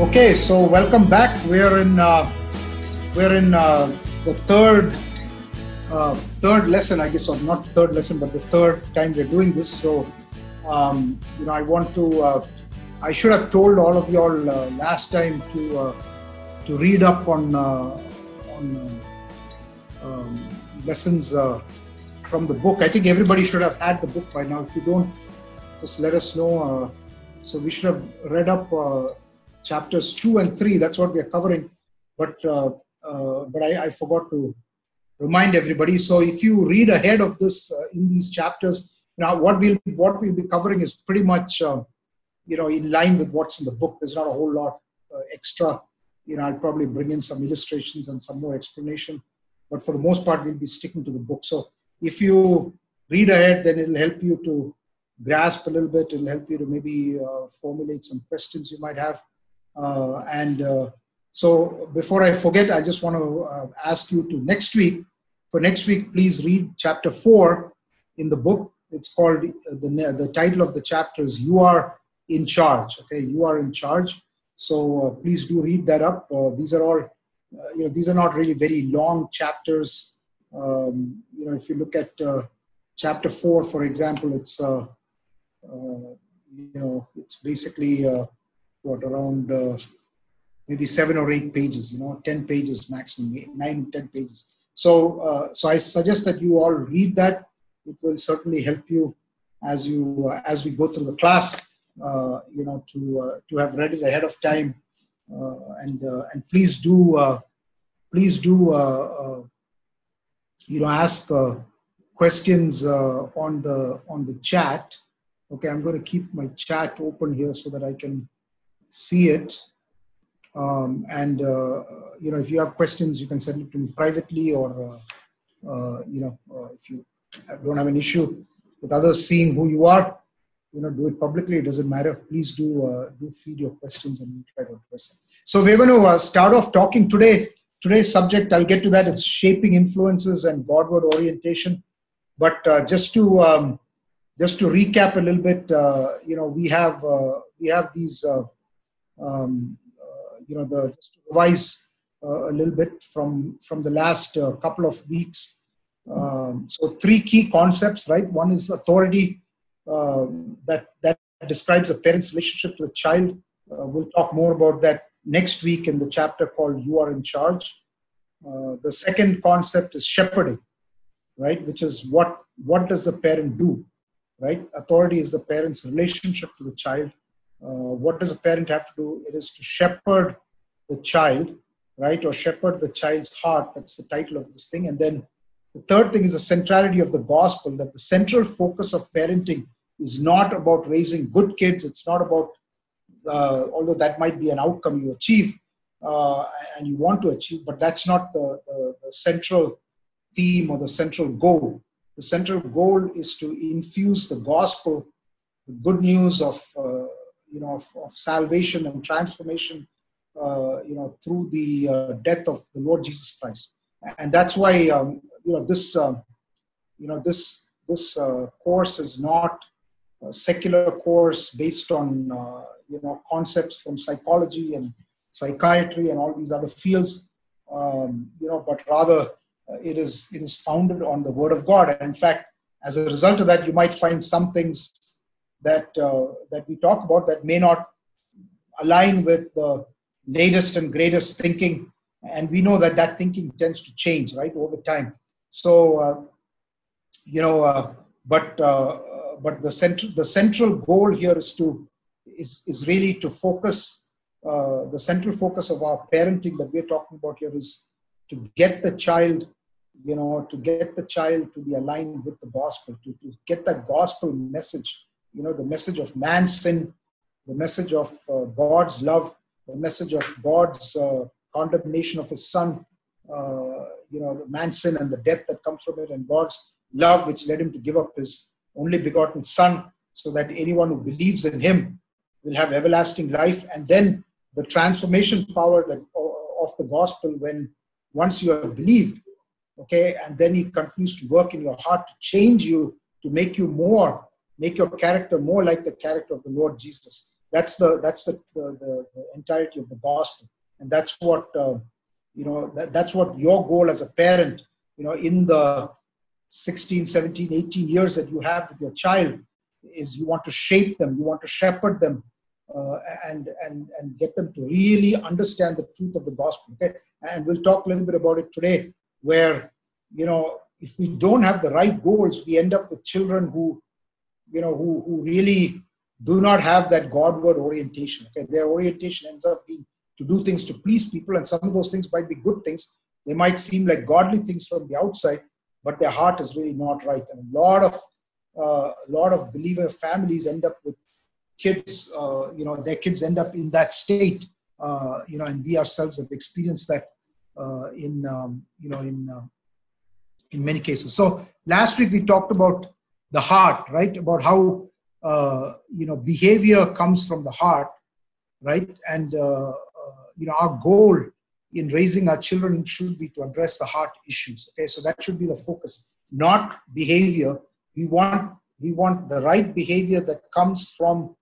Okay, so welcome back. We're in uh, we're in uh, the third uh, third lesson, I guess, or not third lesson, but the third time we're doing this. So, um, you know, I want to. Uh, I should have told all of y'all uh, last time to uh, to read up on on um, lessons from the book. I think everybody should have had the book by now. If you don't, just let us know. So we should have read up chapters two and three. That's what we are covering. But uh, uh, but I, I forgot to remind everybody. So if you read ahead of this uh, in these chapters, now what we'll what we'll be covering is pretty much uh, you know in line with what's in the book. There's not a whole lot uh, extra. You know, I'll probably bring in some illustrations and some more explanation. But for the most part, we'll be sticking to the book. So if you read ahead, then it'll help you to grasp a little bit. It'll help you to maybe uh, formulate some questions you might have. Uh, and uh, so before I forget, I just want to uh, ask you to next week, for next week, please read chapter four in the book. It's called, uh, the, the title of the chapter is You Are in Charge. Okay, You Are in Charge. So uh, please do read that up. Uh, these are all, you know, these are not really very long chapters. Um, you know, if you look at chapter four, for example, it's, uh, you know, it's basically what around uh, maybe seven or eight pages, you know, 10 pages maximum, eight, nine, 10 pages. So, uh, so I suggest that you all read that. It will certainly help you as you uh, as we go through the class. Uh, you know, to uh, to have read it ahead of time, uh, and and please do please do you know ask questions on the on the chat. Okay, I'm going to keep my chat open here so that I can see it. Um, and uh, you know, if you have questions, you can send it to me privately, or uh, uh, you know, uh, if you don't have an issue with others seeing who you are, you know, do it publicly. It doesn't matter. Please do uh, do feed your questions and try to address them. So we're going to start off talking today. Today's subject, I'll get to that. It's shaping influences and Godward orientation. But just to um, just to recap a little bit, you know, we have we have these um, uh, you know, the, revise uh, a little bit from, from the last uh, couple of weeks. Um, so three key concepts, right? One is authority that, that describes a parent's relationship to the child. we'll talk more about that next week in the chapter called You Are in Charge. Uh, the second concept is shepherding, right? Which is what what does the parent do, right? Authority is the parent's relationship to the child. Uh, what does a parent have to do? It is to shepherd the child, right? Or shepherd the child's heart. That's the title of this thing. And then the third thing is the centrality of the gospel, that the central focus of parenting is not about raising good kids. It's not about, uh, although that might be an outcome you achieve uh, and you want to achieve, but that's not the, the, the central theme or the central goal. The central goal is to infuse the gospel, the good news of uh, you know, of, of salvation and transformation, uh, you know, through the uh, death of the Lord Jesus Christ. And that's why, um, you know, this, um, you know, this, this uh, course is not a secular course based on, uh, you know, concepts from psychology and psychiatry and all these other fields, um, you know, but rather uh, it is, it is founded on the Word of God. And in fact, as a result of that, you might find some things that uh, that we talk about that may not align with the latest and greatest thinking. And we know that that thinking tends to change right over time. So uh, you know uh, but uh, but the central the central goal here is to is is really to focus uh, the central focus of our parenting that we're talking about here is to get the child you know to get the child to be aligned with the gospel to, to get that gospel message you know the message of man's sin the message of uh, god's love the message of god's uh, condemnation of his son uh, you know the man's sin and the death that comes from it and god's love which led him to give up his only begotten son so that anyone who believes in him will have everlasting life. And then the transformation power that of the gospel when once you have believed okay and then he continues to work in your heart to change you to make you more make your character more like the character of the Lord Jesus. that's the that's the the, the, the entirety of the gospel, and that's what uh, you know. That, that's what your goal as a parent, you know, in the 16, 17, 18 years that you have with your child, is you want to shape them, you want to shepherd them, uh, and and and get them to really understand the truth of the gospel. Okay, and we'll talk a little bit about it today, where you know if we don't have the right goals, we end up with children who, you know, who who really do not have that Godward orientation. Okay, their orientation ends up being to do things to please people, and some of those things might be good things. They might seem like godly things from the outside, but their heart is really not right. And a lot of uh, a lot of believer families end up with kids. Uh, you know, their kids end up in that state. Uh, you know, and we ourselves have experienced that uh, in um, you know in uh, in many cases. So last week we talked about the heart, right? About how uh, you know behavior comes from the heart right? And uh, uh, you know our goal in raising our children should be to address the heart issues okay? So that should be the focus not behavior. We want we want the right behavior that comes from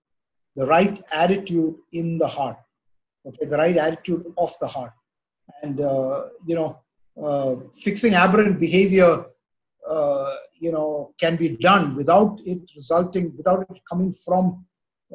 the right attitude in the heart okay? The right attitude of the heart. And uh, you know uh, fixing aberrant behavior uh, you know can be done without it resulting without it coming from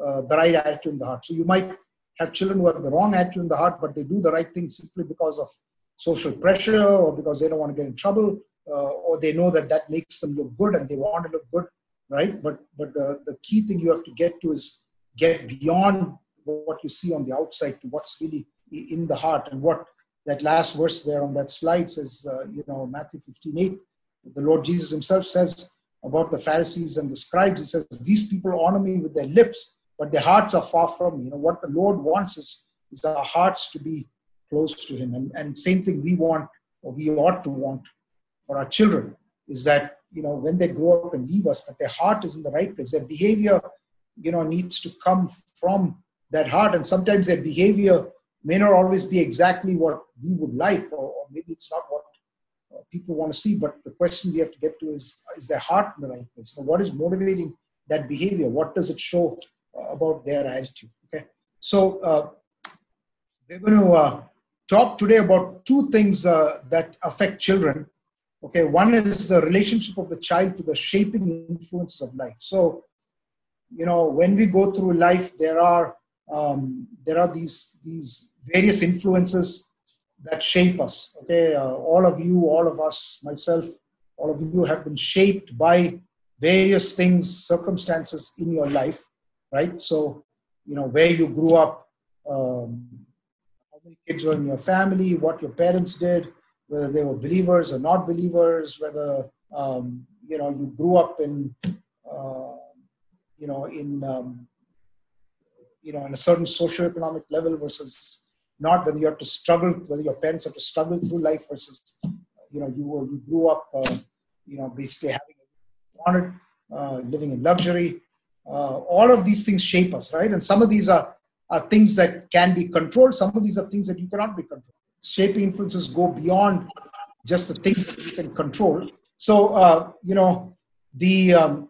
uh, the right attitude in the heart. So you might have children who have the wrong attitude in the heart but they do the right thing simply because of social pressure or because they don't want to get in trouble uh, or they know that that makes them look good and they want to look good right? But but the, the key thing you have to get to is get beyond what you see on the outside to what's really in the heart. And what that last verse there on that slide says uh, you know matthew 15 8 the Lord Jesus himself says about the Pharisees and the scribes, he says, These people honor me with their lips, but their hearts are far from me. You know, what the Lord wants is, is our hearts to be close to him. And, and same thing we want, or we ought to want for our children, is that, you know, when they grow up and leave us, that their heart is in the right place. Their behavior, you know, needs to come from that heart. And sometimes their behavior may not always be exactly what we would like, or, or maybe it's not what people want to see. But the question we have to get to is is their heart in the right place? What is motivating that behavior? What does it show uh, about their attitude? Okay, so uh, we're going to uh, talk today about two things uh, that affect children. Okay, one is the relationship of the child to the shaping influences of life. So, you know, when we go through life, there are um, there are these these various influences that shape us. Okay, uh, all of you, all of us, myself, all of you have been shaped by various things, circumstances in your life, right? So, you know, where you grew up, um, how many kids were in your family, what your parents did, whether they were believers or not believers, whether um, you know you grew up in, uh, you know, in um, you know, in a certain socioeconomic level versus not whether you have to struggle, whether your parents have to struggle through life versus, you know, you, you grew up, uh, you know, basically having wanted, uh, living in luxury. Uh, all of these things shape us, right? And some of these are, are things that can be controlled. Some of these are things that you cannot be controlled. Shaping influences go beyond just the things that you can control. So, uh, you know, the, um,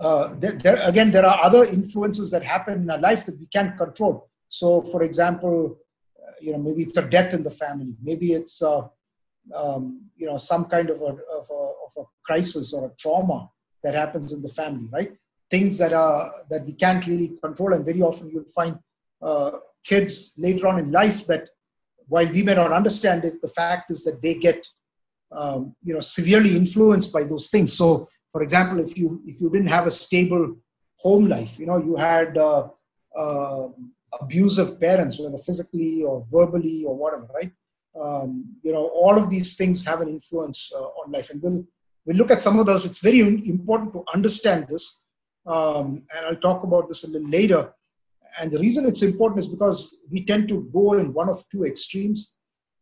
uh, there, there, again, there are other influences that happen in our life that we can't control. So, for example, uh, you know, maybe it's a death in the family. Maybe it's, uh, um, you know, some kind of a, of, a, of a crisis or a trauma that happens in the family, right? Things that are that we can't really control, and very often you'll find uh, kids later on in life that, while we may not understand it, the fact is that they get, um, you know, severely influenced by those things. So, for example, if you if you didn't have a stable home life, you know, you had uh, uh, abusive parents, whether physically or verbally or whatever, right? Um, you know, all of these things have an influence uh, on life, and we'll we'll look at some of those. It's very important to understand this, um, and I'll talk about this a little later. And the reason it's important is because we tend to go in one of two extremes.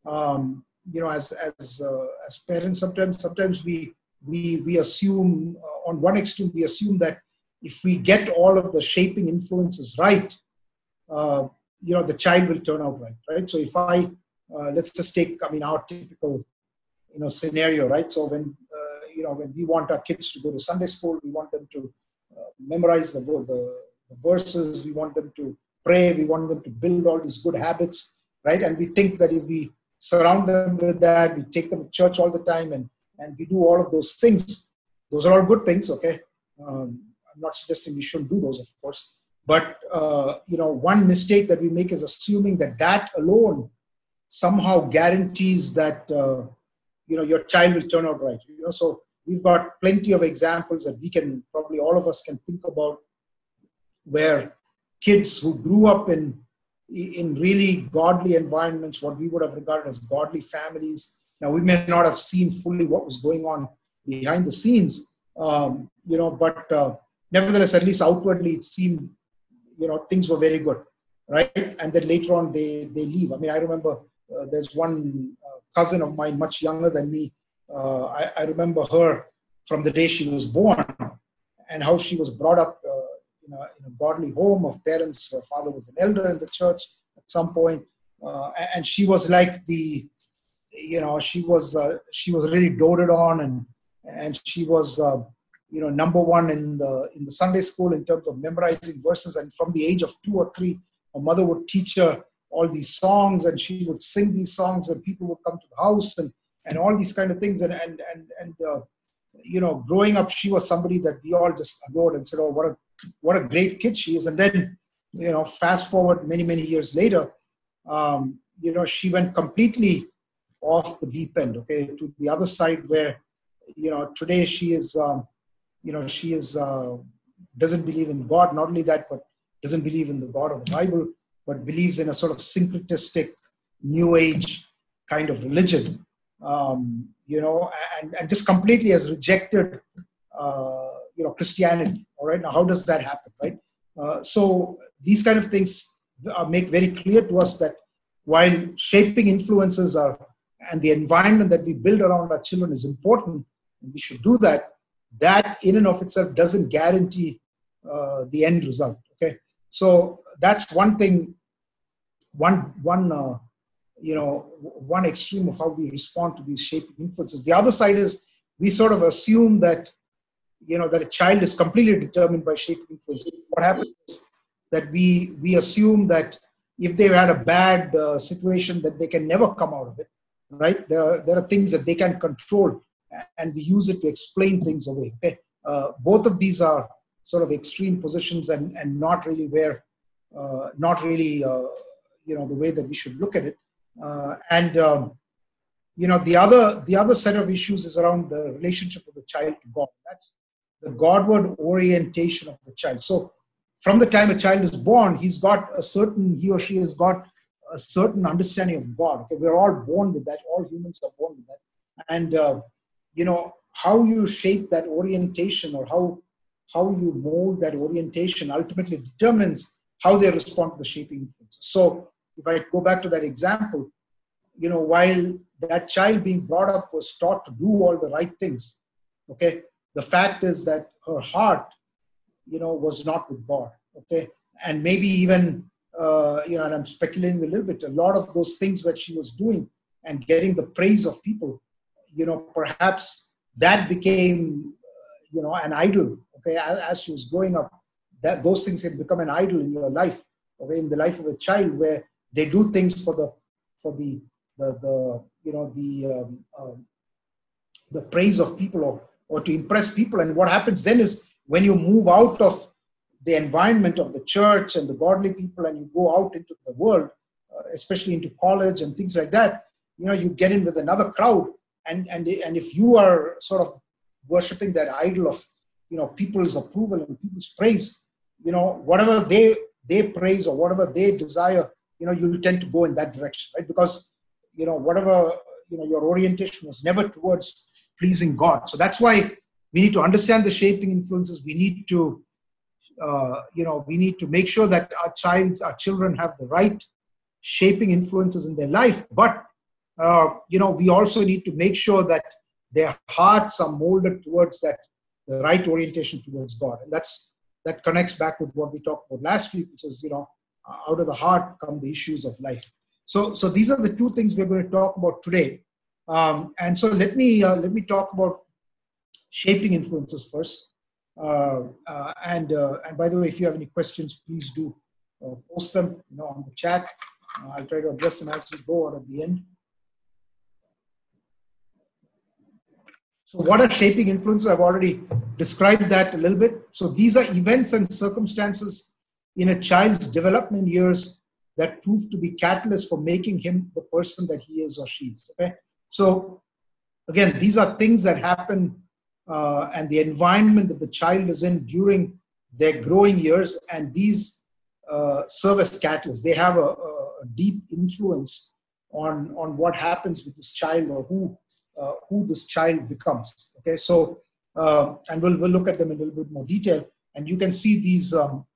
Um, you know, as as uh, as parents, sometimes sometimes we we we assume uh, on one extreme we assume that if we get all of the shaping influences right, uh, you know the child will turn out right right so if i uh, let's just take i mean our typical you know scenario right so when uh, you know when we want our kids to go to sunday school we want them to uh, memorize the, the the verses, we want them to pray, we want them to build all these good habits, right? And we think that if we surround them with that, we take them to church all the time, and, and we do all of those things. Those are all good things, okay? Um, I'm not suggesting we shouldn't do those, of course. But, uh, you know, one mistake that we make is assuming that that alone somehow guarantees that, uh, you know, your child will turn out right. You know, so we've got plenty of examples that we can, probably all of us can think about where kids who grew up in in really godly environments, what we would have regarded as godly families. Now, we may not have seen fully what was going on behind the scenes, um, you know, but uh, nevertheless, at least outwardly, it seemed, you know, things were very good, right? And then later on, they they leave. I mean, I remember uh, there's one uh, cousin of mine, much younger than me. Uh, I, I, remember her from the day she was born and how she was brought up uh, in a, in a godly home of parents. Her father was an elder in the church at some point, uh, and she was like the, you know, she was uh, she was really doted on, and and she was, uh, you know, number one in the in the Sunday school in terms of memorizing verses. And from the age of two or three, her mother would teach her all these songs, and she would sing these songs when people would come to the house, and and all these kind of things, and and and and. Uh, you know, growing up, she was somebody that we all just adored and said, "Oh, what a what a great kid she is. And then, you know, fast forward many, many years later, um, you know, she went completely off the deep end, okay, to the other side where, you know, today she is, um, you know, she is, uh, doesn't believe in God, not only that, but doesn't believe in the God of the Bible, but believes in a sort of syncretistic, new age kind of religion, um, you know, and, and just completely has rejected uh, you know Christianity. All right, now how does that happen, right? Uh, so these kind of things make very clear to us that while shaping influences are and the environment that we build around our children is important, and we should do that. That in and of itself doesn't guarantee uh, the end result. Okay, so that's one thing. One one uh, you know one extreme of how we respond to these shaping influences. The other side is we sort of assume that you know that a child is completely determined by shaping influences What happens is that we we assume that if they've had a bad uh, situation, that they can never come out of it. Right? There are, there are things that they can control, and we use it to explain things away. Okay? Uh, both of these are sort of extreme positions, and and not really where, uh, not really uh, you know the way that we should look at it. Uh, and um, you know the other the other set of issues is around the relationship of the child to God. That's the Godward orientation of the child. So, from the time a child is born, he's got a certain, he or she has got a certain understanding of God. Okay, we're all born with that. All humans are born with that. And, uh, you know, how you shape that orientation or how, how you mold that orientation ultimately determines how they respond to the shaping influences. So, if I go back to that example, you know, while that child being brought up was taught to do all the right things, okay, the fact is that her heart, you know, was not with God. Okay, and maybe even uh, you know, and I'm speculating a little bit. A lot of those things that she was doing and getting the praise of people, you know, perhaps that became, uh, you know, an idol. Okay, as, she was growing up, that those things have become an idol in your life. Okay, in the life of a child, where they do things for the for the the, the you know the um, um, the praise of people or or to impress people. And what happens then is when you move out of the environment of the church and the godly people and you go out into the world, uh, especially into college and things like that, you know, you get in with another crowd. And, and, and if you are sort of worshiping that idol of, you know, people's approval and people's praise, you know, whatever they, they praise or whatever they desire, you know, you tend to go in that direction, right? Because, you know, whatever, you know, your orientation was never towards pleasing God. So that's why we need to understand the shaping influences. We need to, uh, you know, we need to make sure that our childs, our children have the right shaping influences in their life. But, uh, you know, we also need to make sure that their hearts are molded towards that, the right orientation towards God. And that's, that connects back with what we talked about last week, which is, you know, out of the heart come the issues of life. So, so these are the two things we're going to talk about today. Um, and so let me uh, let me talk about shaping influences first. Uh, uh, and uh, and by the way, if you have any questions, please do uh, post them, you know, on the chat. Uh, I'll try to address them as we go or at the end. So, what are shaping influences? I've already described that a little bit. So, these are events and circumstances in a child's development years that prove to be catalysts for making him the person that he is or she is. Okay, so again, these are things that happen uh, and the environment that the child is in during their growing years, and these uh, serve as catalysts. They have a, a, deep influence on on what happens with this child or who uh, who this child becomes. Okay, so uh, and we'll we'll look at them in a little bit more detail, and you can see these um,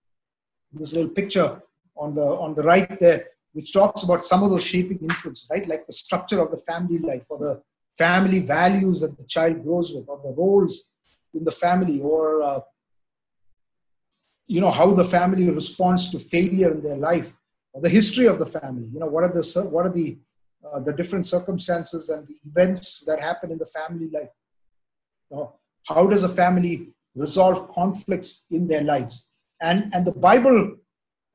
this little picture on the on the right there, which talks about some of those shaping influences, right? Like the structure of the family life or the family values that the child grows with, or the roles in the family, or uh, you know how the family responds to failure in their life, or the history of the family. You know what are the what are the uh, the different circumstances and the events that happen in the family life. How does a family resolve conflicts in their lives? And and the Bible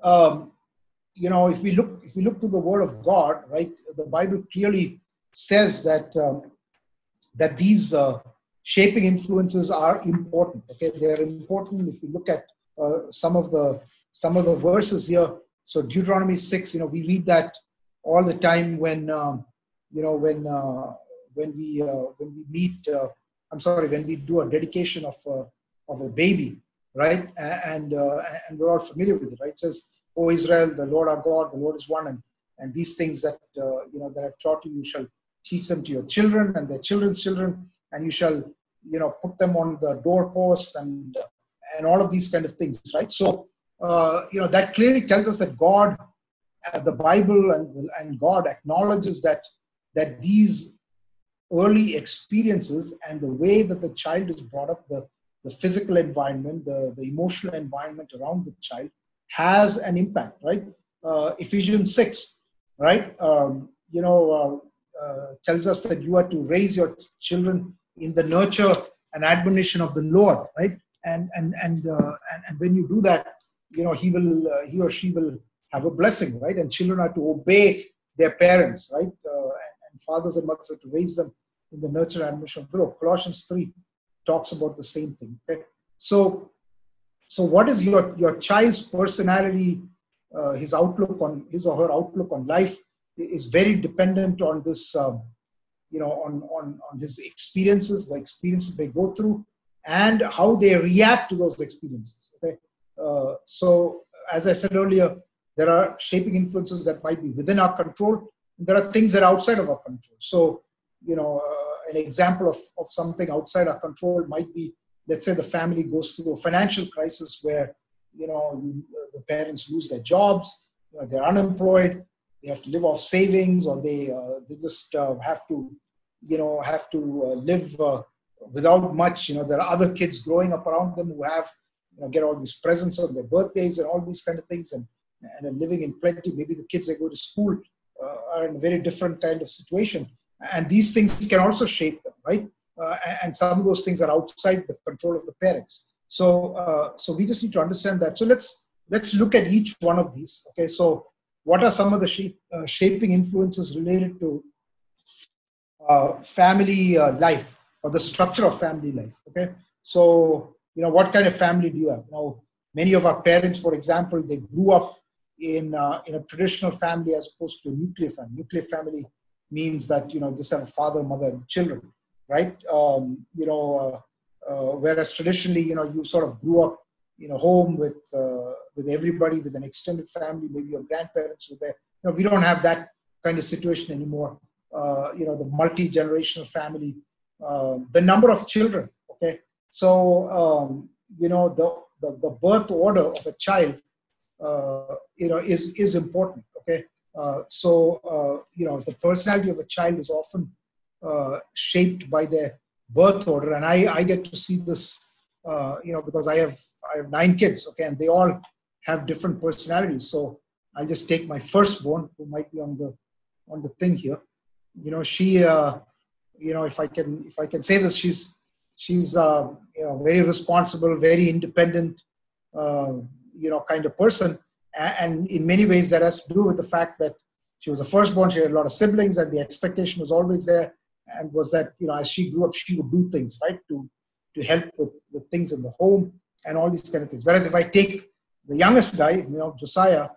um, you know, if we look if we look to the Word of God, right, the Bible clearly says that um, that these uh, shaping influences are important. Okay, they are important. If we look at uh, some of the some of the verses here, so Deuteronomy six, you know, we read that all the time when um, you know when uh, when we uh, when we meet. Uh, I'm sorry, when we do a dedication of uh, of a baby, right? And and we're all familiar with it, right? It says O Israel, the Lord our God, the Lord is one, and, and these things that uh, you know that I've taught you, you shall teach them to your children and their children's children, and you shall you know put them on the doorposts and and all of these kind of things, right? So uh, you know that clearly tells us that God, uh, the Bible, and and God acknowledges that that these early experiences and the way that the child is brought up, the the physical environment, the, the emotional environment around the child has an impact, right? Uh, Ephesians 6, right? Um, you know, uh, uh, tells us that you are to raise your children in the nurture and admonition of the Lord, right? And and and uh, and, and, when you do that, you know, he will, uh, he or she will have a blessing, right? And children are to obey their parents, right? Uh, and, fathers and mothers are to raise them in the nurture and admonition of the Lord. Colossians 3 talks about the same thing. Okay? So so, what is your your child's personality, uh, his outlook on his or her outlook on life is very dependent on this, um, you know, on on on his experiences, the experiences they go through, and how they react to those experiences. Okay, uh, so as I said earlier, there are shaping influences that might be within our control. There are things that are outside of our control. So, you know, uh, an example of, of something outside our control might be let's say the family goes through a financial crisis where you know the parents lose their jobs you know, they're unemployed they have to live off savings or they uh, they just uh, have to you know have to uh, live uh, without much you know there are other kids growing up around them who have you know get all these presents on their birthdays and all these kind of things and and are living in plenty maybe the kids that go to school uh, are in a very different kind of situation and these things can also shape them right uh, and some of those things are outside the control of the parents. So, uh, so we just need to understand that. So let's let's look at each one of these. Okay, so what are some of the shape, uh, shaping influences related to uh, family uh, life or the structure of family life? Okay, so you know what kind of family do you have? Now, many of our parents, for example, they grew up in uh, in a traditional family as opposed to a nuclear family. Nuclear family means that you know just have a father, mother, and children right? Um, you know, uh, uh, whereas traditionally, you know, you sort of grew up in a home with uh, with everybody, with an extended family, maybe your grandparents were there. You know, we don't have that kind of situation anymore. Uh, you know, the multi generational family, the number of children. Okay, so um, you know, the, the the birth order of a child, you know, is is important. Okay, so you know, the personality of a child is often uh, shaped by their birth order. And I, I get to see this, uh, you know, because I have I have nine kids, okay, and they all have different personalities. So I'll just take my firstborn, who might be on the on the thing here. You know, she, uh, you know, if I can if I can say this, she's she's uh, you know, very responsible, very independent, uh, you know, kind of person. And in many ways, that has to do with the fact that she was the firstborn. She had a lot of siblings, and the expectation was always there. And was that you know, as she grew up, she would do things right to to help with, with things in the home and all these kind of things. Whereas if I take the youngest guy, you know, Josiah,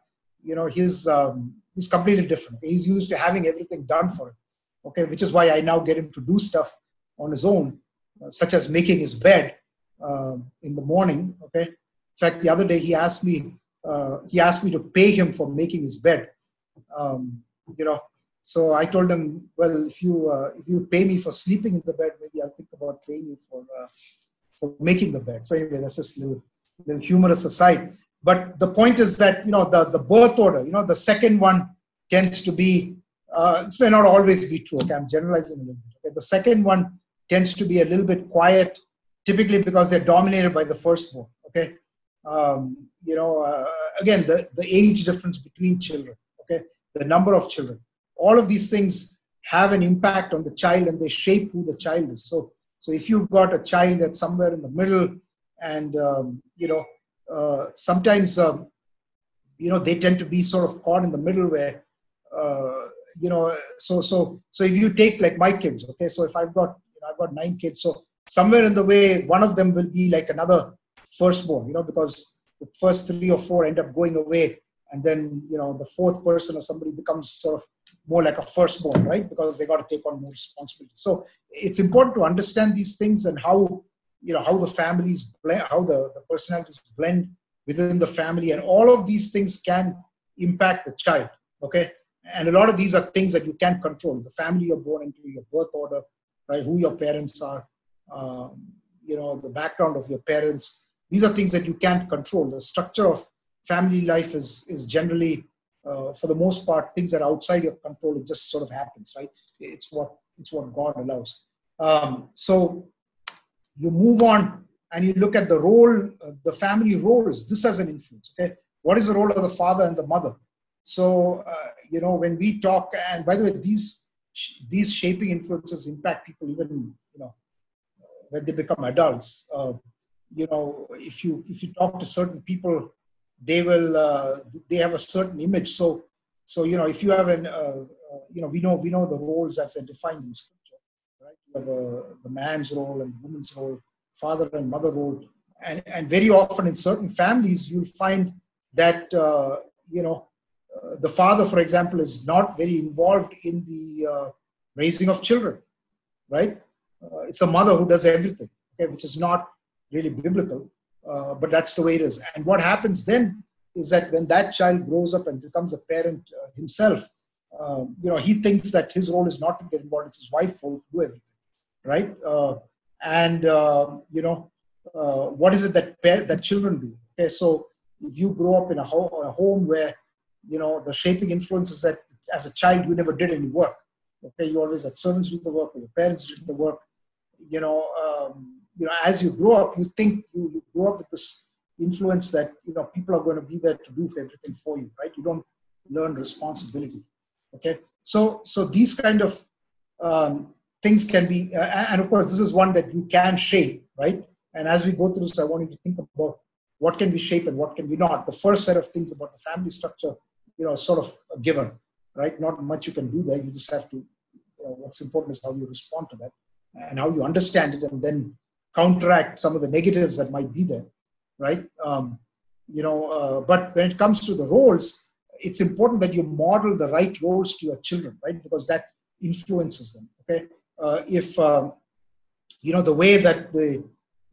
you know, he's um, he's completely different. He's used to having everything done for him. Okay, which is why I now get him to do stuff on his own, uh, such as making his bed uh, in the morning. Okay, fact, the other day he asked me uh, he asked me to pay him for making his bed. Um, you know, so I told him, well, if you uh, if you pay me for sleeping in the bed, maybe I'll think about paying you for uh, for making the bed. So anyway, that's just a little, little humorous aside. But the point is that you know the the birth order, you know, the second one tends to be. Uh, this may not always be true. Okay, I'm generalizing a little bit. Okay? The second one tends to be a little bit quiet, typically because they're dominated by the firstborn. Okay, um, you know, uh, again, the, the age difference between children, okay, the number of children, all of these things have an impact on the child and they shape who the child is. So, so if you've got a child that's somewhere in the middle, and um, you know, uh, sometimes um, you know they tend to be sort of caught in the middle where uh, you know, so so so if you take like my kids, okay, so if I've got you know, I've got nine kids, so somewhere in the way one of them will be like another firstborn, you know, because the first three or four end up going away, and then you know the fourth person or somebody becomes sort of more like a firstborn, right? Because they got to take on more responsibility. So it's important to understand these things and how you know how the families blend, how the, the personalities blend within the family, and all of these things can impact the child. Okay, and a lot of these are things that you can't control. The family you're born into, your birth order, right? Who your parents are, um, you know, the background of your parents these are things that you can't control. The structure of family life is, is generally, uh, for the most part, things that are outside your control. It just sort of happens, right? It's what, it's what God allows. Um, so you move on and you look at the role, uh, the family roles. This has an influence, okay? What is the role of the father and the mother? So, uh, you know, when we talk, and by the way, these these shaping influences impact people even, you know, when they become adults. Uh, you know, if you if you talk to certain people, they will uh, they have a certain image. So so you know, if you have an uh, uh, you know, we know we know the roles as they're defined in scripture, right? You have a, the man's role and the woman's role, father and mother role, and and very often in certain families you'll find that uh, you know uh, the father, for example, is not very involved in the uh, raising of children, right? Uh, it's a mother who does everything, okay, which is not really biblical, uh, but that's the way it is. And what happens then is that when that child grows up and becomes a parent uh, himself, um, you know, he thinks that his role is not to get involved; it's his wife's role to do everything, right? Uh, and um, you know, uh, what is it that par- that children do? Okay, so if you grow up in a, ho- a home where you know the shaping influences that as a child you never did any work okay you always had servants do the work or your parents did the work you know um, you know, as you grow up, you think you, grow up with this influence that you know people are going to be there to do everything for you, right? You don't learn responsibility. Okay, so so these kind of um, things can be, uh, and of course, this is one that you can shape, right? And as we go through this, I want you to think about what can we shape and what can we not. The first set of things about the family structure, you know, sort of a given, right? Not much you can do there. You just have to. You know, what's important is how you respond to that and how you understand it, and then counteract some of the negatives that might be there, right? Um, you know, uh, but when it comes to the roles, it's important that you model the right roles to your children, right? Because that influences them. Okay, uh, if um, you know the way that the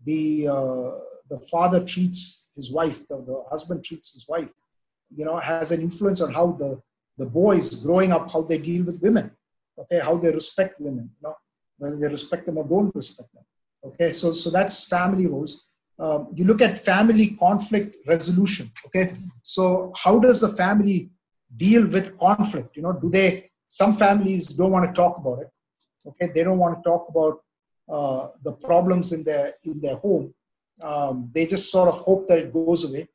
the uh, the father treats his wife, the, the husband treats his wife, you know, has an influence on how the the boys growing up how they deal with women. Okay, how they respect women. You know, whether they respect them or don't respect them. Okay, so, so that's family roles. Um, you look at family conflict resolution. Okay, so how does the family deal with conflict? You know, do they, some families don't want to talk about it. Okay, they don't want to talk about uh, the problems in their, in their home. Um, they just sort of hope that it goes away.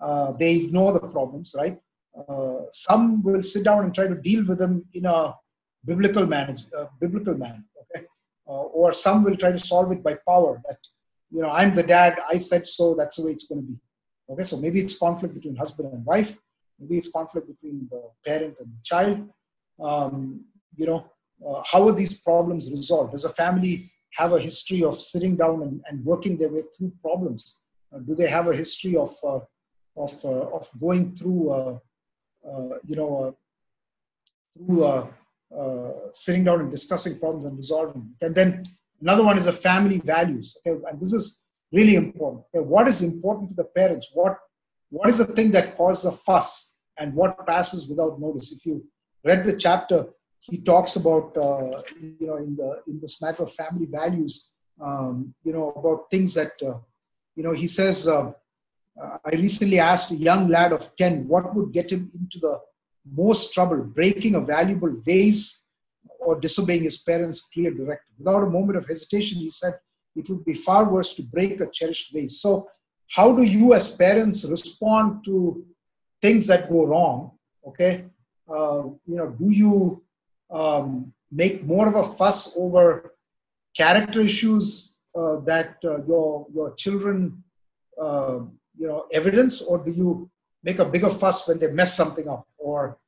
Uh, they ignore the problems, right? Uh, some will sit down and try to deal with them in a biblical manner, uh, biblical manner. Uh, or some will try to solve it by power that you know, I'm the dad, I said so, that's the way it's going to be. Okay, so maybe it's conflict between husband and wife, maybe it's conflict between the parent and the child. Um, you know, uh, how are these problems resolved? Does a family have a history of sitting down and, and working their way through problems? Uh, do they have a history of uh, of uh, of going through, uh, you know, through sitting down and discussing problems and resolving? And then another one is the family values. Okay, and this is really important. Okay, what is important to the parents? What what is the thing that causes a fuss and what passes without notice? If you read the chapter, he talks about uh, you know in the in this matter of family values um, you know about things that uh, you know he says uh, uh i recently asked a young lad of 10 what would get him into the most trouble breaking a valuable vase or disobeying his parents clear directive. Without a moment of hesitation he said it would be far worse to break a cherished vase so how do you as parents respond to things that go wrong? Okay? Uh, you know do you um, make more of a fuss over character issues uh, that uh, your your children uh, you know evidence? Or do you make a bigger fuss when they mess something up or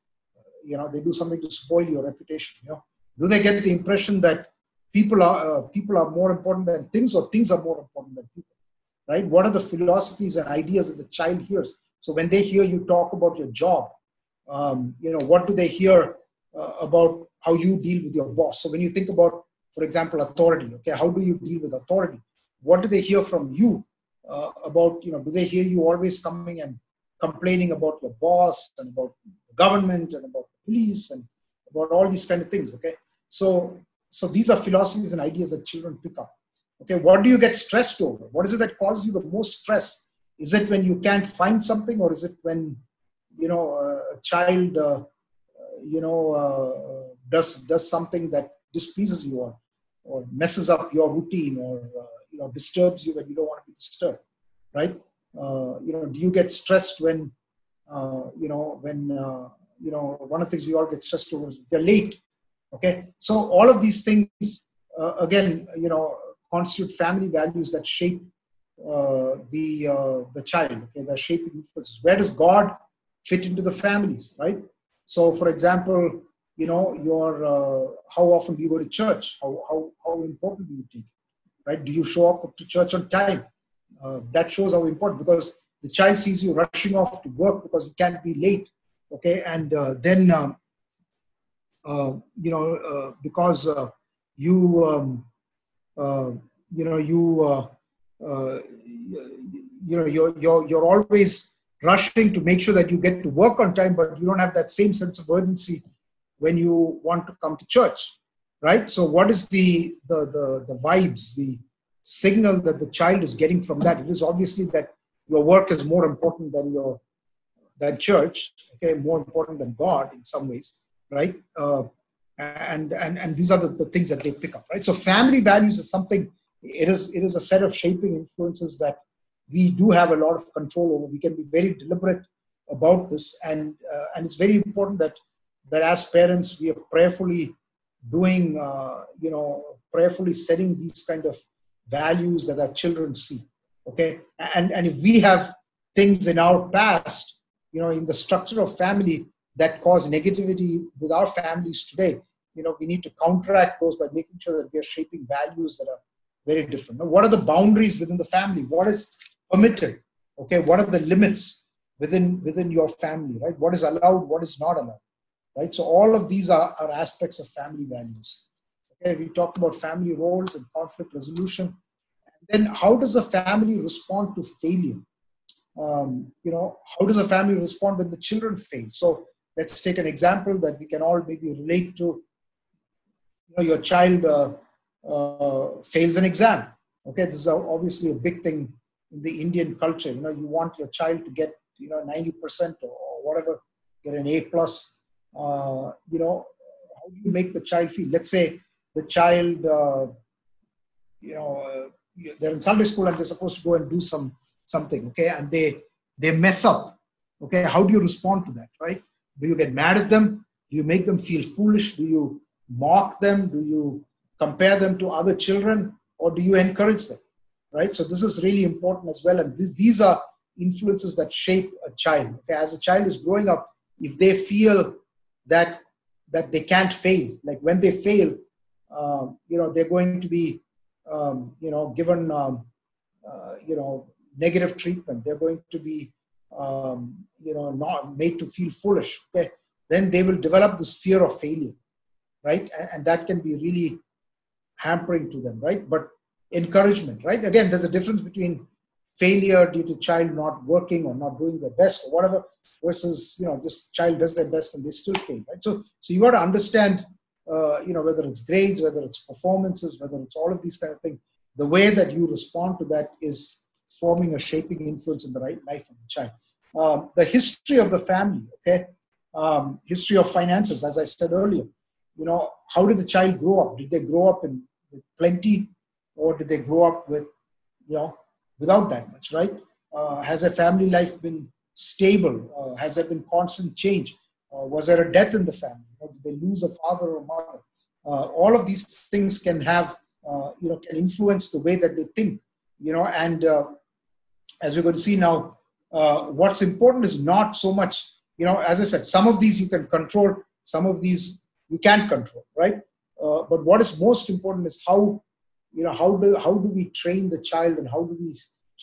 you know they do something to spoil your reputation you know do they get the impression that people are uh, people are more important than things or things are more important than people right what are the philosophies and ideas that the child hears so when they hear you talk about your job um, you know what do they hear uh, about how you deal with your boss. So when you think about, for example, authority, okay, how do you deal with authority? What do they hear from you uh, about, you know, do they hear you always coming and complaining about your boss and about government and about the police and about all these kind of things, okay? So, so these are philosophies and ideas that children pick up. Okay, what do you get stressed over? What is it that causes you the most stress? Is it when you can't find something, or is it when you know a child, uh, you know, uh, does does something that displeases you or or messes up your routine or uh, you know disturbs you when you don't want to be disturbed right uh, you know do you get stressed when uh, you know when uh, you know one of the things we all get stressed over is we're late okay? So all of these things uh, again you know constitute family values that shape uh, the the child okay? They're shaping influences. Where does god fit into the families right? So for example you know your uh, how often do you go to church? How, how, how important do you take right? Do you show up to church on time? Uh, that shows how important because the child sees you rushing off to work because you can't be late okay and uh, then um, uh, you know uh, because uh, you um, you know you you know you're, you're you're always rushing to make sure that you get to work on time but you don't have that same sense of urgency when you want to come to church, right? So, what is the, the, the, the vibes, the signal that the child is getting from that? It is obviously that your work is more important than your than church, okay, more important than God in some ways, right? Uh, and and and these are the, the things that they pick up, right? So, family values is something. It is it is a set of shaping influences that we do have a lot of control over. We can be very deliberate about this, and uh, and it's very important that that as parents we are prayerfully doing, uh, you know, prayerfully setting these kind of values that our children see. Okay, and and if we have things in our past, you know, in the structure of family that cause negativity with our families today, you know, we need to counteract those by making sure that we are shaping values that are very different. Now, what are the boundaries within the family? What is permitted? Okay, what are the limits within within your family? Right? What is allowed? What is not allowed? right? So all of these are, are aspects of family values. Okay, we talked about family roles and conflict resolution. Then how does a family respond to failure? Um, you know, how does a family respond when the children fail? So let's take an example that we can all maybe relate to. You know, your child uh, uh, fails an exam. Okay, this is obviously a big thing in the Indian culture. You know, you want your child to get you know 90% or whatever, get an A plus uh, you know, how do you make the child feel? Let's say the child, uh, you know, uh, they're in Sunday school and they're supposed to go and do some something, okay, and they they mess up, okay. How do you respond to that, right? Do you get mad at them? Do you make them feel foolish? Do you mock them? Do you compare them to other children, or do you encourage them? right? So this is really important as well. And this, these are influences that shape a child. Okay, as a child is growing up, if they feel that that they can't fail, like when they fail, um, you know, they're going to be, um, you know, given, um, uh, you know, negative treatment. They're going to be, um, you know, not made to feel foolish. Then they will develop this fear of failure, right? And, and that can be really hampering to them, right? But encouragement, right? Again, there's a difference between failure due to child not working or not doing their best or whatever versus you know this child does their best and they still fail right so so you got to understand uh, you know whether it's grades whether it's performances whether it's all of these kind of things the way that you respond to that is forming a shaping influence in the right life of the child um, the history of the family okay um, history of finances as i said earlier you know how did the child grow up did they grow up in with plenty or did they grow up with you know without that much, right? Uh, has their family life been stable? Uh, has there been constant change? Uh, was there a death in the family? Or did they lose a father or mother? Uh, all of these things can have, uh, you know, can influence the way that they think, you know, and as we're going to see now, what's important is not so much, you know, as I said, some of these you can control, some of these you can't control, right? but what is most important is how you know how do how do we train the child and how do we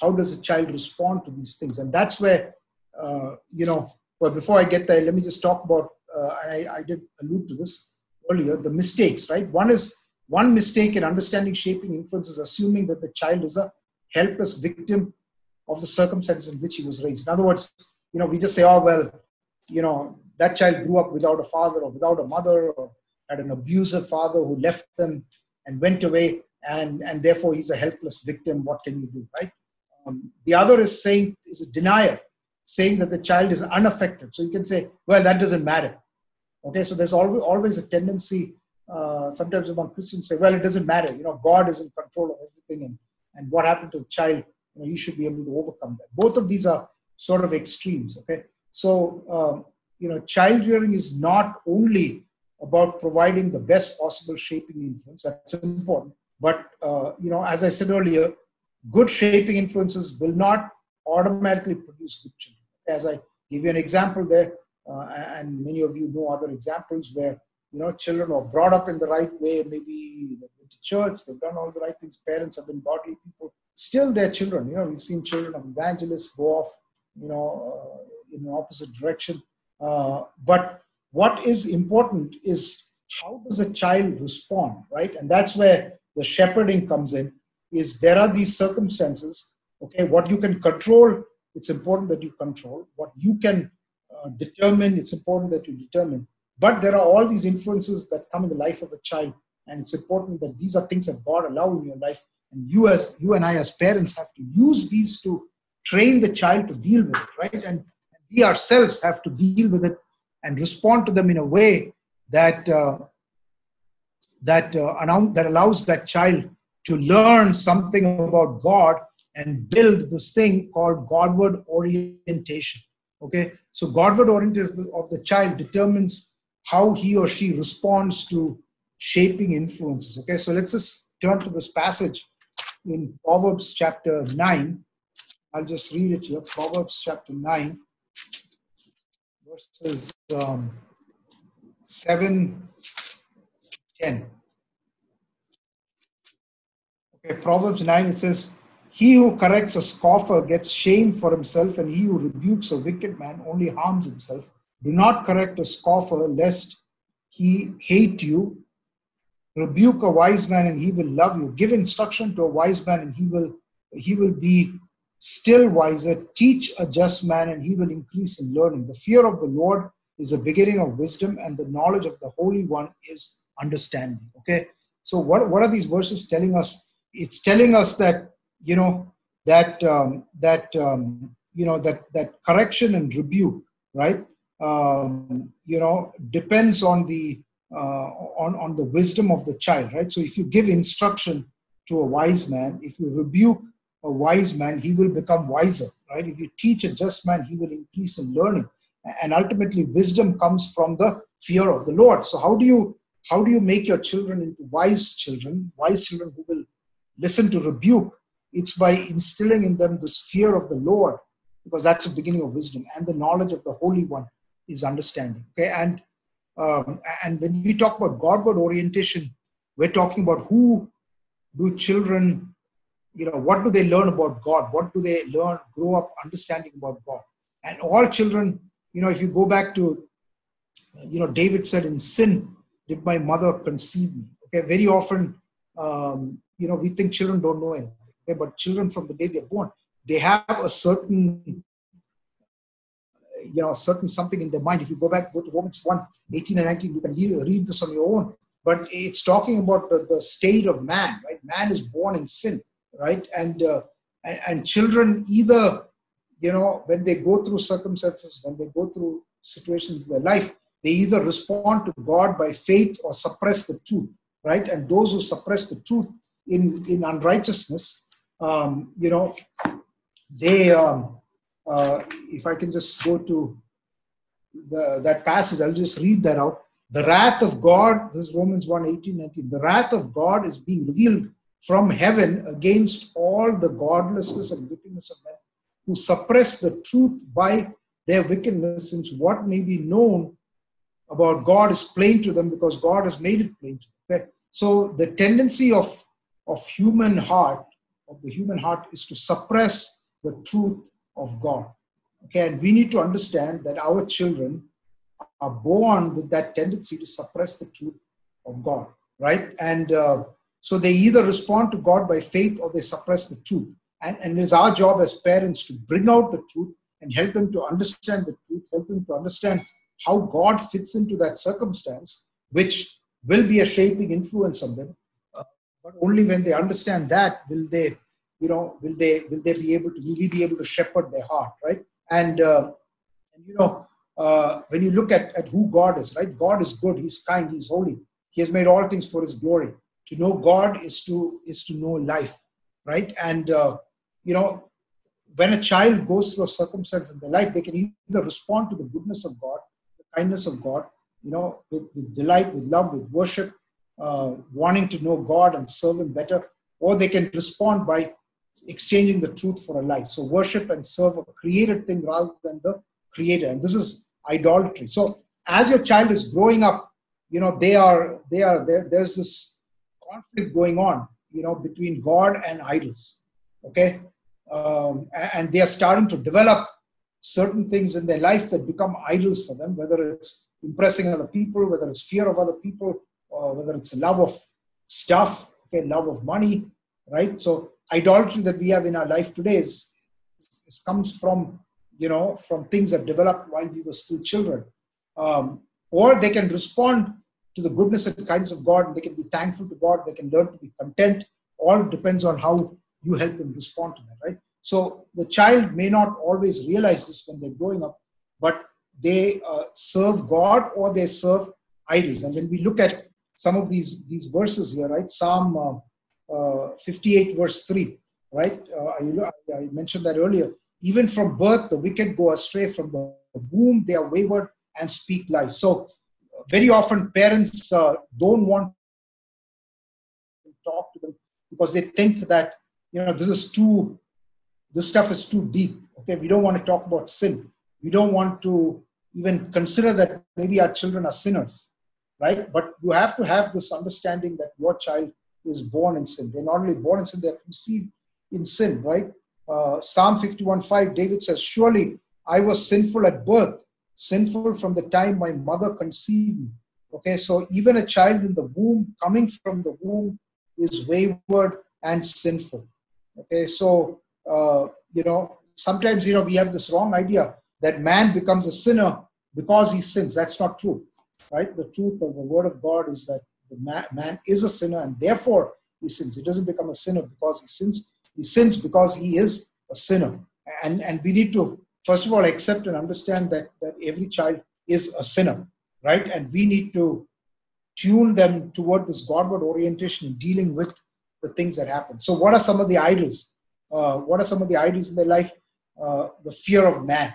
how does a child respond to these things and that's where uh, you know but before i get there let me just talk about uh, I, I did allude to this earlier the mistakes right one is one mistake in understanding shaping influences assuming that the child is a helpless victim of the circumstances in which he was raised in other words you know we just say oh well you know that child grew up without a father or without a mother or had an abusive father who left them and went away and, and therefore he's a helpless victim. What can you do, right? Um, the other is saying, is a denier, saying that the child is unaffected. So you can say, well, that doesn't matter. Okay, so there's always, always a tendency, uh, sometimes among Christians say, well, it doesn't matter. You know, God is in control of everything, and, and what happened to the child, you know, he should be able to overcome that. Both of these are sort of extremes, okay? So, um, you know, child rearing is not only about providing the best possible shaping influence, that's important, but uh, you know, as I said earlier, good shaping influences will not automatically produce good children. As I give you an example there, uh, and many of you know other examples where you know children are brought up in the right way. Maybe they've been to church, they've done all the right things. Parents have been godly people. Still, they're children. You know, we've seen children of evangelists go off, you know, uh, in the opposite direction. Uh, but what is important is how does a child respond, right? And that's where the shepherding comes in is there are these circumstances okay what you can control it's important that you control what you can uh, determine it's important that you determine. But there are all these influences that come in the life of a child and it's important that these are things that god allow in your life and you as you and i as parents have to use these to train the child to deal with it right? And we ourselves have to deal with it and respond to them in a way that uh, that, uh, that allows that child to learn something about God and build this thing called Godward orientation. Okay, so Godward orientation of the child determines how he or she responds to shaping influences. Okay, so let's just turn to this passage in Proverbs chapter 9. I'll just read it here Proverbs chapter 9, verses um, 7 10. Okay, Proverbs 9, it says, He who corrects a scoffer gets shame for himself, and he who rebukes a wicked man only harms himself. Do not correct a scoffer, lest he hate you. Rebuke a wise man, and he will love you. Give instruction to a wise man, and he will he will be still wiser. Teach a just man, and he will increase in learning. The fear of the Lord is the beginning of wisdom, and the knowledge of the Holy One is understanding. Okay, so what, what are these verses telling us? It's telling us that you know that um, that um, you know that that correction and rebuke, right? Um, you know, depends on the uh, on on the wisdom of the child, right? So if you give instruction to a wise man, if you rebuke a wise man, he will become wiser, right? If you teach a just man, he will increase in learning, and ultimately, wisdom comes from the fear of the Lord. So how do you how do you make your children into wise children, wise children who will listen to rebuke it's by instilling in them this fear of the Lord, because that's the beginning of wisdom, and the knowledge of the Holy One is understanding. Okay, and um, and when we talk about Godward orientation, we're talking about who do children, you know, what do they learn about God? What do they learn, grow up understanding about God? And all children, you know, if you go back to, you know, David said, in sin did my mother conceive me. Okay, very often, um, you know, we think children don't know anything. But children from the day they're born, they have a certain you know, certain something in their mind. If you go back, go to Romans 1, 18 and 19, you can read this on your own. But it's talking about the, the state of man, right? Man is born in sin, right? And, uh, and, and children either, you know, when they go through circumstances, when they go through situations in their life, they either respond to God by faith or suppress the truth, right? And those who suppress the truth in, in unrighteousness, um, you know, they, um, uh, if I can just go to the, that passage, I'll just read that out. The wrath of God, this is Romans 1 18, 19. The wrath of God is being revealed from heaven against all the godlessness and wickedness of men who suppress the truth by their wickedness, since what may be known about God is plain to them because God has made it plain to them. So the tendency of, of human heart, of the human heart, is to suppress the truth of God. Okay, and we need to understand that our children are born with that tendency to suppress the truth of God, right? And uh, so they either respond to God by faith or they suppress the truth. And, and it's our job as parents to bring out the truth and help them to understand the truth, help them to understand how God fits into that circumstance, which will be a shaping influence on them. Uh, but only when they understand that will they you know, will they will they be able to will we be able to shepherd their heart, right? And uh, you know, uh, when you look at, at who God is, right? God is good, He's kind, He's holy. He has made all things for His glory. To know God is to is to know life, right? And uh, you know, when a child goes through a circumstance in their life, they can either respond to the goodness of God, the kindness of God, you know, with, with delight, with love, with worship, uh, wanting to know God and serve Him better, or they can respond by exchanging the truth for a lie. So worship and serve a created thing rather than the creator. And this is idolatry. So as your child is growing up, you know, they are, they are, there, there's this conflict going on, you know, between God and idols. Okay. Um, and they are starting to develop certain things in their life that become idols for them, whether it's impressing other people, whether it's fear of other people, or whether it's love of stuff, okay, love of money, right? So idolatry that we have in our life today is, is comes from you know from things that developed while we were still children. Um, or they can respond to the goodness and kindness of god they can be thankful to god they can learn to be content. All depends on how you help them respond to that right? So the child may not always realize this when they're growing up but they uh, serve god or they serve idols. And when we look at some of these these verses here right? Psalm uh, 58 verse 3, right? Uh, I, I mentioned that earlier. Even from birth, the wicked go astray. From the womb, they are wayward and speak lies. So, very often, parents uh, don't want to talk to them because they think that you know this is too, this stuff is too deep. Okay, we don't want to talk about sin. We don't want to even consider that maybe our children are sinners, right? But you have to have this understanding that your child is born in sin. They're not only born in sin, they're conceived in sin, right? Uh, Psalm 51 5, David says, Surely I was sinful at birth, sinful from the time my mother conceived me. Okay, so even a child in the womb, coming from the womb, is wayward and sinful. Okay, so, uh, you know, sometimes, you know, we have this wrong idea that man becomes a sinner because he sins. That's not true, right? The truth of the word of God is that the man is a sinner and therefore he sins. He doesn't become a sinner because he sins. He sins because he is a sinner. And, and we need to, first of all, accept and understand that, that every child is a sinner, right? And we need to tune them toward this Godward orientation in dealing with the things that happen. So, what are some of the idols? Uh, what are some of the idols in their life? Uh, the fear of man.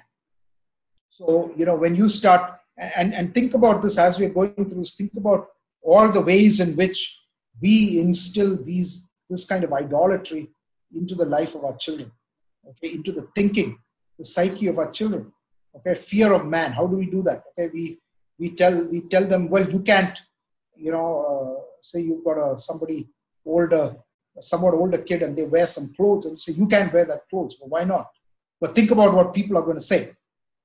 So, you know, when you start and, and think about this as we're going through this, think about all the ways in which we instill these this kind of idolatry into the life of our children, okay, into the thinking, the psyche of our children. Okay, fear of man. How do we do that? Okay, we we tell we tell them, well, you can't, you know, uh, say you've got a somebody older, somewhat older kid, and they wear some clothes, and say you can't wear that clothes. Well, why not? But think about what people are going to say.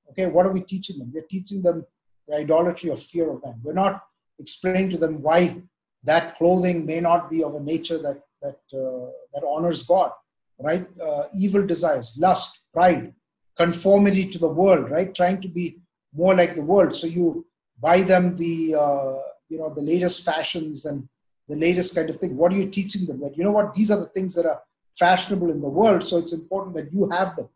Okay, what are we teaching them? We're teaching them the idolatry of fear of man. We're not explaining to them why that clothing may not be of a nature that that uh, that honors God, right? Uh, evil desires, lust, pride, conformity to the world, right? Trying to be more like the world. So you buy them the uh, you know the latest fashions and the latest kind of thing. What are you teaching them? That you know what these are the things that are fashionable in the world. So it's important that you have them,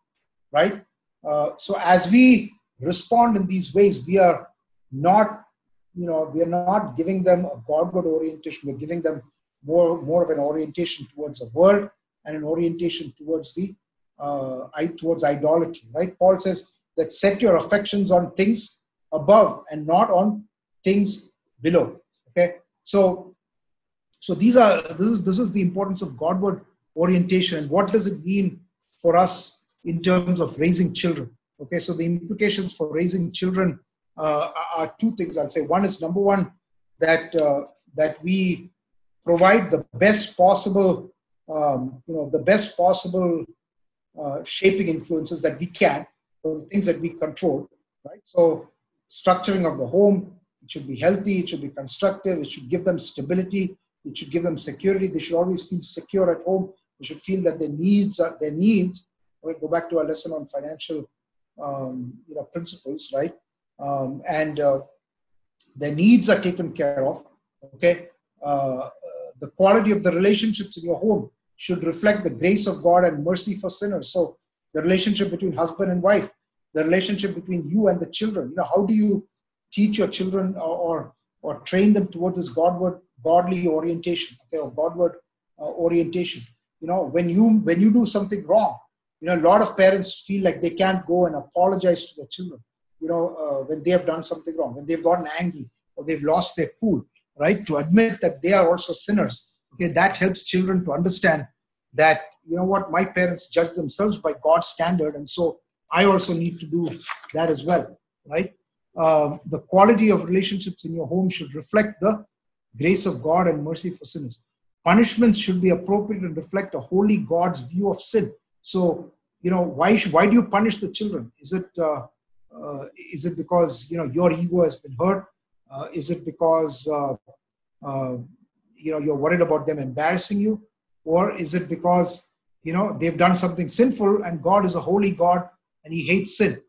right? Uh, so as we respond in these ways, we are not you know, we are not giving them a Godward orientation. We're giving them more, more of an orientation towards the world and an orientation towards the uh, towards idolatry. Right? Paul says that set your affections on things above and not on things below. Okay, so so these are this is this is the importance of Godward orientation and what does it mean for us in terms of raising children. Okay, so the implications for raising children uh, are two things I'll say. One is number one that uh, that we provide the best possible, um, you know, the best possible uh, shaping influences that we can, the things that we control, right? So structuring of the home, it should be healthy, it should be constructive, it should give them stability, it should give them security. They should always feel secure at home. They should feel that their needs are their needs. We go back to our lesson on financial, um, you know, principles, right? Um, and uh, their needs are taken care of. Okay, uh, the quality of the relationships in your home should reflect the grace of God and mercy for sinners. So the relationship between husband and wife, the relationship between you and the children. You know, how do you teach your children or or, or train them towards this Godward, godly orientation? Okay, or Godward uh, orientation. You know, when you when you do something wrong, you know, a lot of parents feel like they can't go and apologize to their children you know, uh, when they have done something wrong, when they've gotten angry or they've lost their cool, right? To admit that they are also sinners. Okay, that helps children to understand that, you know what, my parents judge themselves by God's standard, and so I also need to do that as well, right? Um, the quality of relationships in your home should reflect the grace of God and mercy for sinners. Punishments should be appropriate and reflect a holy God's view of sin. So, you know, why should, why do you punish the children? Is it uh, is it because you know your ego has been hurt? Uh, is it because uh, you know you're worried about them embarrassing you, or is it because you know they've done something sinful and God is a holy God and He hates sin?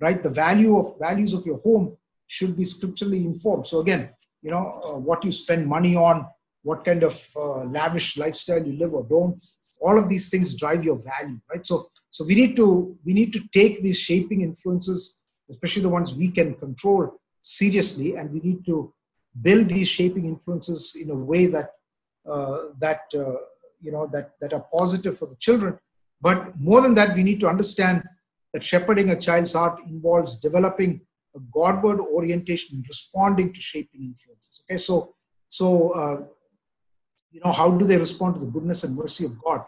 Right? The value of values of your home should be scripturally informed. So again, you know uh, what you spend money on, what kind of uh, lavish lifestyle you live or don't. All of these things drive your value, right? So, so we need to we need to take these shaping influences especially the ones we can control seriously, and we need to build these shaping influences in a way that uh, that uh, you know that that are positive for the children. But more than that, we need to understand that shepherding a child's heart involves developing a Godward orientation, responding to shaping influences. Okay, so so uh, you know how do they respond to the goodness and mercy of God?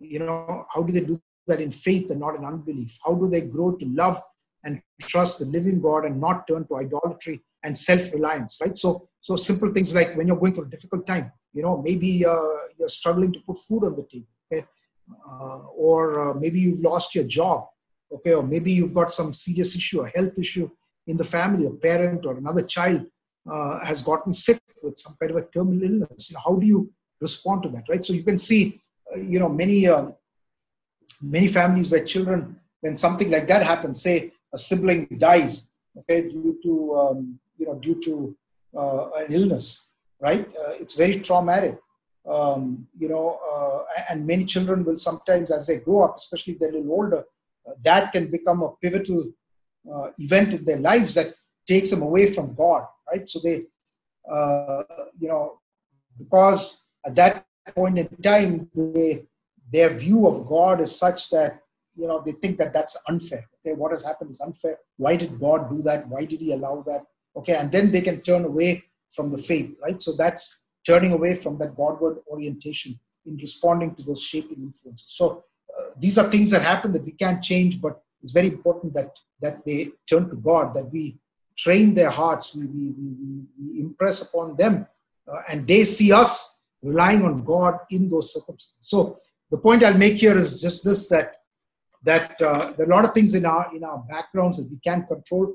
You know how do they do that in faith and not in unbelief? How do they grow to love and trust the living God and not turn to idolatry and self-reliance, right? So, so simple things like when you're going through a difficult time, you know, maybe uh, you're struggling to put food on the table, okay? Uh, or uh, maybe you've lost your job, okay? Or maybe you've got some serious issue, a health issue in the family, a parent or another child uh, has gotten sick with some kind of a terminal illness. You know, how do you respond to that, right? So you can see, uh, you know, many uh, many families where children, when something like that happens, say a sibling dies, okay, due to um, you know due to uh, an illness, right? Uh, it's very traumatic. Um, you know, uh, and many children will sometimes, as they grow up, especially if they're a little older, uh, that can become a pivotal uh, event in their lives that takes them away from God, right? So they, uh, you know, because at that point in time, they, their view of God is such that you know they think that that's unfair. Okay what has happened is unfair. Why did god do that? Why did he allow that? Okay and then they can turn away from the faith right? So that's turning away from that godward orientation in responding to those shaping influences. So uh, these are things that happen that we can't change, but it's very important that that they turn to God, that we train their hearts, we, we, we, we impress upon them, uh, and they see us relying on God in those circumstances. So the point I'll make here is just this: that that uh, there are a lot of things in our in our backgrounds that we can't control.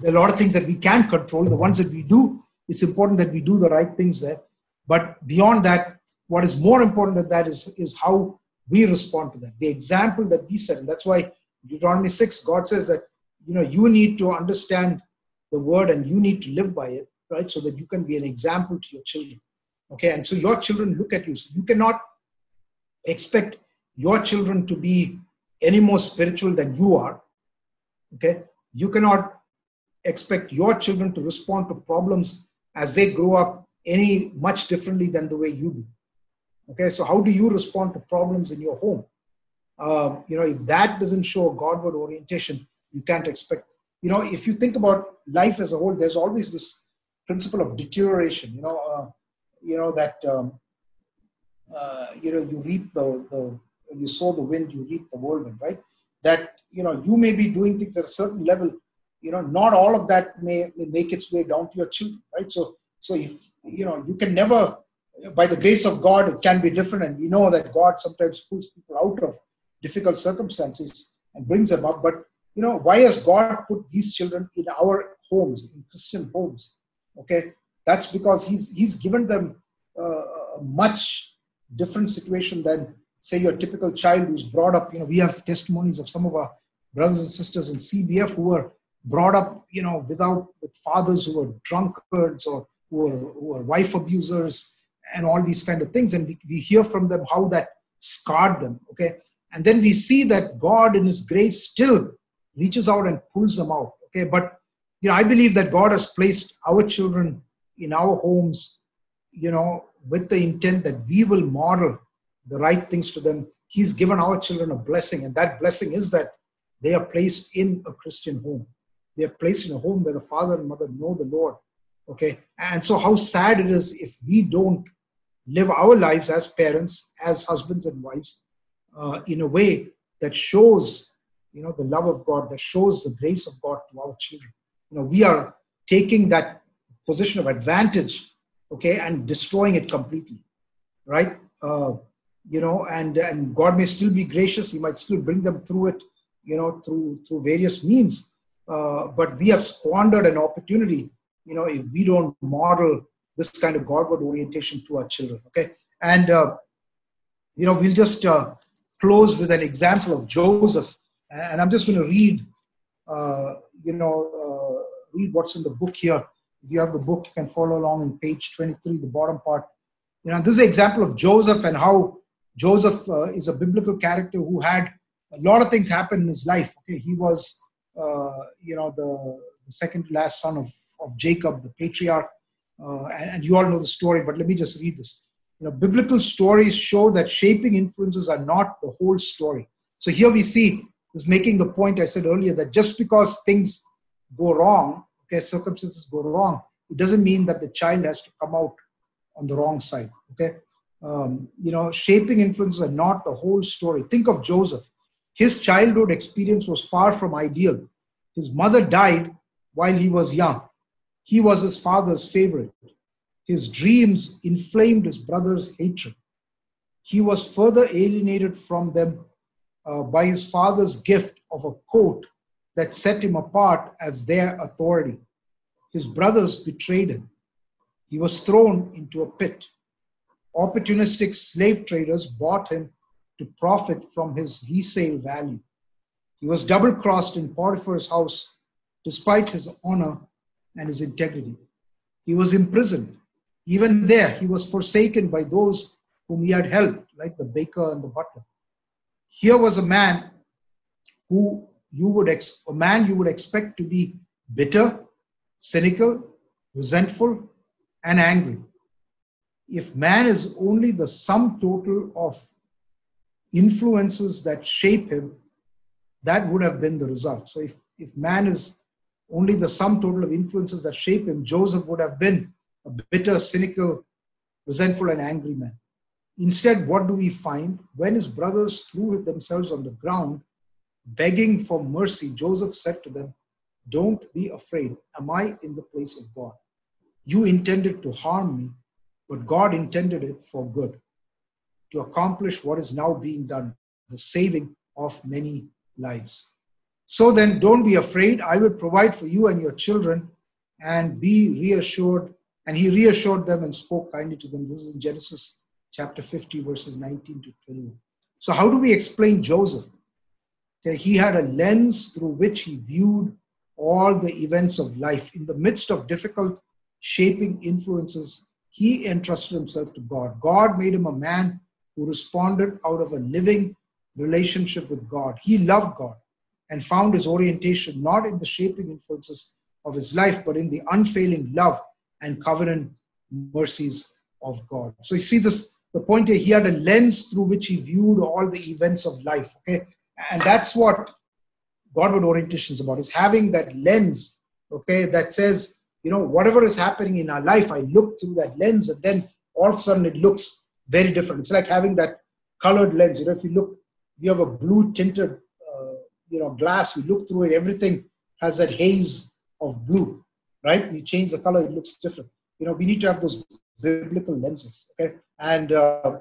There are a lot of things that we can control. The ones that we do, it's important that we do the right things there. But beyond that, what is more important than that is, is how we respond to that. The example that we set. And that's why Deuteronomy 6, God says that, you know, you need to understand the word and you need to live by it, right? So that you can be an example to your children. Okay. And so your children look at you. So you cannot expect your children to be any more spiritual than you are. Okay. You cannot expect your children to respond to problems as they grow up any much differently than the way you do. Okay, so how do you respond to problems in your home? Um, you know, if that doesn't show Godward orientation, you can't expect. You know, if you think about life as a whole, there's always this principle of deterioration. You know, uh, you know that um, uh, you know you reap the the you sow the wind, you reap the whirlwind, right? That you know you may be doing things at a certain level. You know, not all of that may, may make its way down to your children, right? So so if you know, you can never, by the grace of God, it can be different, and we know that God sometimes pulls people out of difficult circumstances and brings them up. But you know, why has God put these children in our homes, in Christian homes? Okay, that's because He's He's given them uh, much different situation than say your typical child who's brought up. You know, we have testimonies of some of our brothers and sisters in CBF who were brought up, you know, without with fathers who were drunkards or who were, who are wife abusers and all these kind of things. And we, we hear from them how that scarred them. Okay. And then we see that God in his grace still reaches out and pulls them out. Okay. But you know, I believe that God has placed our children in our homes, you know, with the intent that we will model the right things to them. He's given our children a blessing, and that blessing is that they are placed in a Christian home. They are placed in a home where the father and mother know the Lord okay and so how sad it is if we don't live our lives as parents as husbands and wives uh, in a way that shows you know the love of god that shows the grace of god to our children you know we are taking that position of advantage okay and destroying it completely right uh, you know and and god may still be gracious he might still bring them through it you know through through various means uh, but we have squandered an opportunity you know, if we don't model this kind of Godward orientation to our children. Okay, and uh, you know, we'll just uh, close with an example of Joseph, and I'm just going to read, uh, you know, uh, read what's in the book here. If you have the book, you can follow along in page 23, the bottom part. You know, this is an example of Joseph and how Joseph uh, is a biblical character who had a lot of things happen in his life. Okay, he was, uh, you know, the, the second last son of of Jacob, the patriarch. Uh, and, and, you all know the story, but let me just read this. You know, biblical stories show that shaping influences are not the whole story. So here we see is making the point I said earlier that just because things go wrong, okay, circumstances go wrong, it doesn't mean that the child has to come out on the wrong side. Okay, um, you know, shaping influences are not the whole story. Think of Joseph. His childhood experience was far from ideal. His mother died while he was young. He was his father's favorite. His dreams inflamed his brother's hatred. He was further alienated from them uh, by his father's gift of a coat that set him apart as their authority. His brothers betrayed him. He was thrown into a pit. Opportunistic slave traders bought him to profit from his resale value. He was double crossed in Potiphar's house despite his honor and his integrity. He was imprisoned. Even there, he was forsaken by those whom he had helped, like the baker and the butler. Here was a man who you would ex- a man you would expect to be bitter, cynical, resentful, and angry. If man is only the sum total of influences that shape him, that would have been the result. So if, if man is only the sum total of influences that shape him, Joseph would have been a bitter, cynical, resentful and angry man. Instead, what do we find? When his brothers threw themselves on the ground, begging for mercy, Joseph said to them, Don't be afraid. Am I in the place of God? You intended to harm me, but God intended it for good, to accomplish what is now being done, the saving of many lives. So then, don't be afraid. I will provide for you and your children, and be reassured. And he reassured them and spoke kindly to them. This is in Genesis chapter 50, verses 19 to 21. So, how do we explain Joseph? Okay, he had a lens through which he viewed all the events of life. In the midst of difficult shaping influences, he entrusted himself to God. God made him a man who responded out of a living relationship with God. He loved God and found his orientation not in the shaping influences of his life, but in the unfailing love and covenant mercies of God. So you see this the point here, he had a lens through which he viewed all the events of life. Okay. And that's what Godward orientation is about, is having that lens, okay, that says, you know, whatever is happening in our life, I look through that lens and then all of a sudden it looks very different. It's like having that colored lens. You know, if you look, you have a blue tinted, uh, you know, glass, you look through it, everything has that haze of blue, right? You change the color, it looks different. You know, we need to have those biblical lenses, okay? And, uh,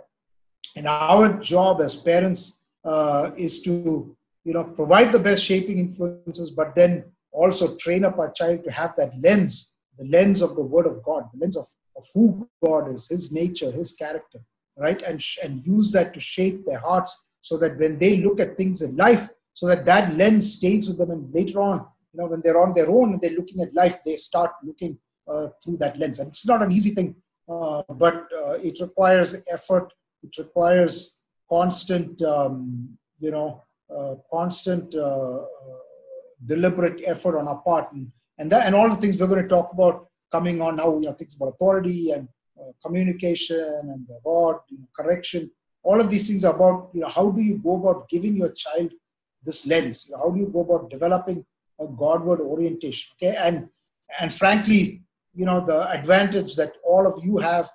and our job as parents uh, is to, you know, provide the best shaping influences, but then also train up our child to have that lens, the lens of the Word of God, the lens of, of who God is, His nature, His character, right? And, and use that to shape their hearts so that when they look at things in life, so that that lens stays with them and later on, you know, when they're on their own and they're looking at life, they start looking uh, through that lens. And it's not an easy thing, uh, but uh, it requires effort. It requires constant, um, you know, uh, constant uh, deliberate effort on our part, and and, that, and all the things we're going to talk about coming on now. You know, things about authority and communication and the rod, you know, correction. All of these things are about you know how do you go about giving your child this lens? You know, how do you go about developing a Godward orientation? Okay, and and frankly, you know the advantage that all of you have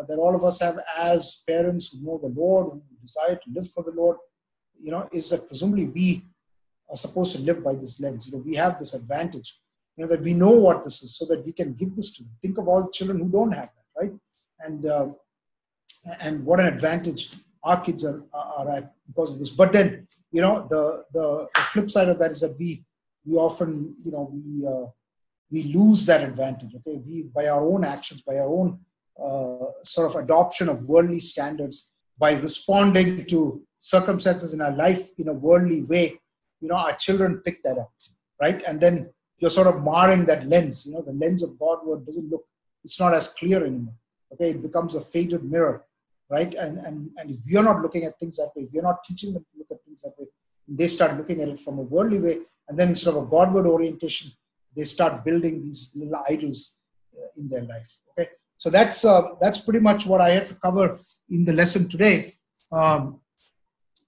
uh, that all of us have as parents who know the lord who desire to live for the lord you know is that presumably we are supposed to live by this lens. You know we have this advantage you know that we know what this is so that we can give this to them. Think of all the children who don't have that right? And uh, and what an advantage our kids are, are at because of this. But then you know the, the the flip side of that is that we we often you know we uh, we lose that advantage. Okay, we by our own actions, by our own sort of adoption of worldly standards, by responding to circumstances in our life in a worldly way, you know, our children pick that up, right? And then you're sort of marring that lens. You know, the lens of God word doesn't look, it's not as clear anymore. Okay, it becomes a faded mirror, right? And and and if you're not looking at things that way, if you're not teaching them to look at things that way, they start looking at it from a worldly way, and then instead of a Godward orientation, they start building these little idols uh, in their life. Okay, so that's uh, that's pretty much what I had to cover in the lesson today. Um,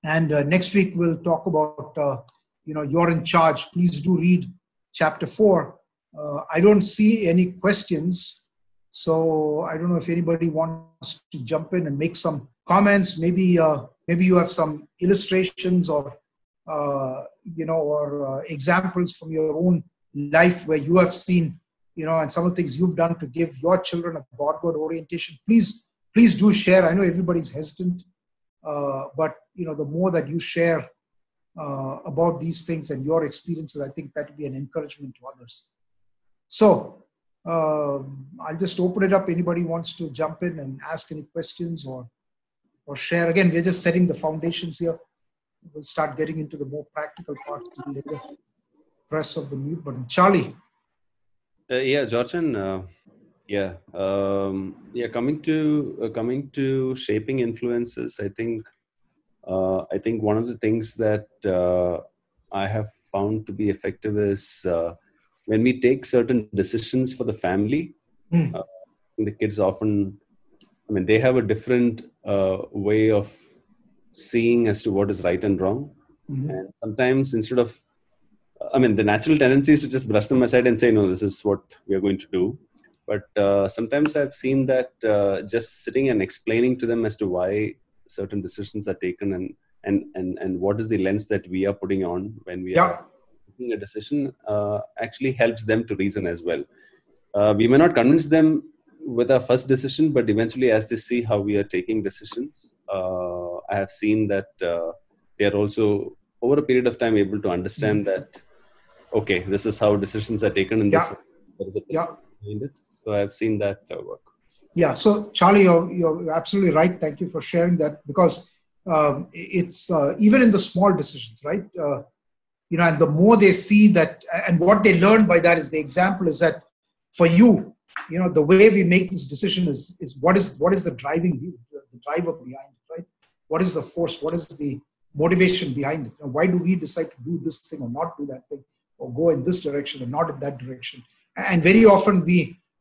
and uh, next week we'll talk about uh, you know you're in charge. Please do read chapter four. Uh, I don't see any questions, so I don't know if anybody wants to jump in and make some comments. Maybe uh, maybe you have some illustrations or you know or examples from your own life where you have seen, you know, and some of the things you've done to give your children a Godward orientation, please, please do share. I know everybody's hesitant, uh, but you know, the more that you share uh, about these things and your experiences, I think that will be an encouragement to others. So uh, I'll just open it up. Anybody wants to jump in and ask any questions or or share. Again, we're just setting the foundations here. We'll start getting into the more practical parts later press of the mute button. Charlie. Uh, yeah, Georgian. Uh, yeah, um, yeah. Coming to uh, coming to shaping influences, I think uh, I think one of the things that uh, I have found to be effective is uh, when we take certain decisions for the family. Mm. the kids often, I mean, they have a different way of seeing as to what is right and wrong. Mm-hmm. And sometimes instead of I mean, the natural tendency is to just brush them aside and say, no, this is what we are going to do. but uh, sometimes i've seen that uh, just sitting and explaining to them as to why certain decisions are taken and and and, and what is the lens that we are putting on when we Yeah. are making a decision uh, actually helps them to reason as well uh, we may not convince them with our first decision but eventually as they see how we are taking decisions uh, i have seen that uh, they are also over a period of time able to understand that okay this is how decisions are taken in this Yeah. way. there is a Yeah. behind it so i've seen that uh, work Yeah, so Charlie, you're, you're absolutely right. Thank you for sharing that because um, it's uh, even in the small decisions, right? Uh, you know, and the more they see that, and what they learn by that is the example is that for you, you know, the way we make this decision is is what is what is the driving the, the driver behind it, right? What is the force? What is the motivation behind it? You know, why do we decide to do this thing or not do that thing, or go in this direction or not in that direction? And very often we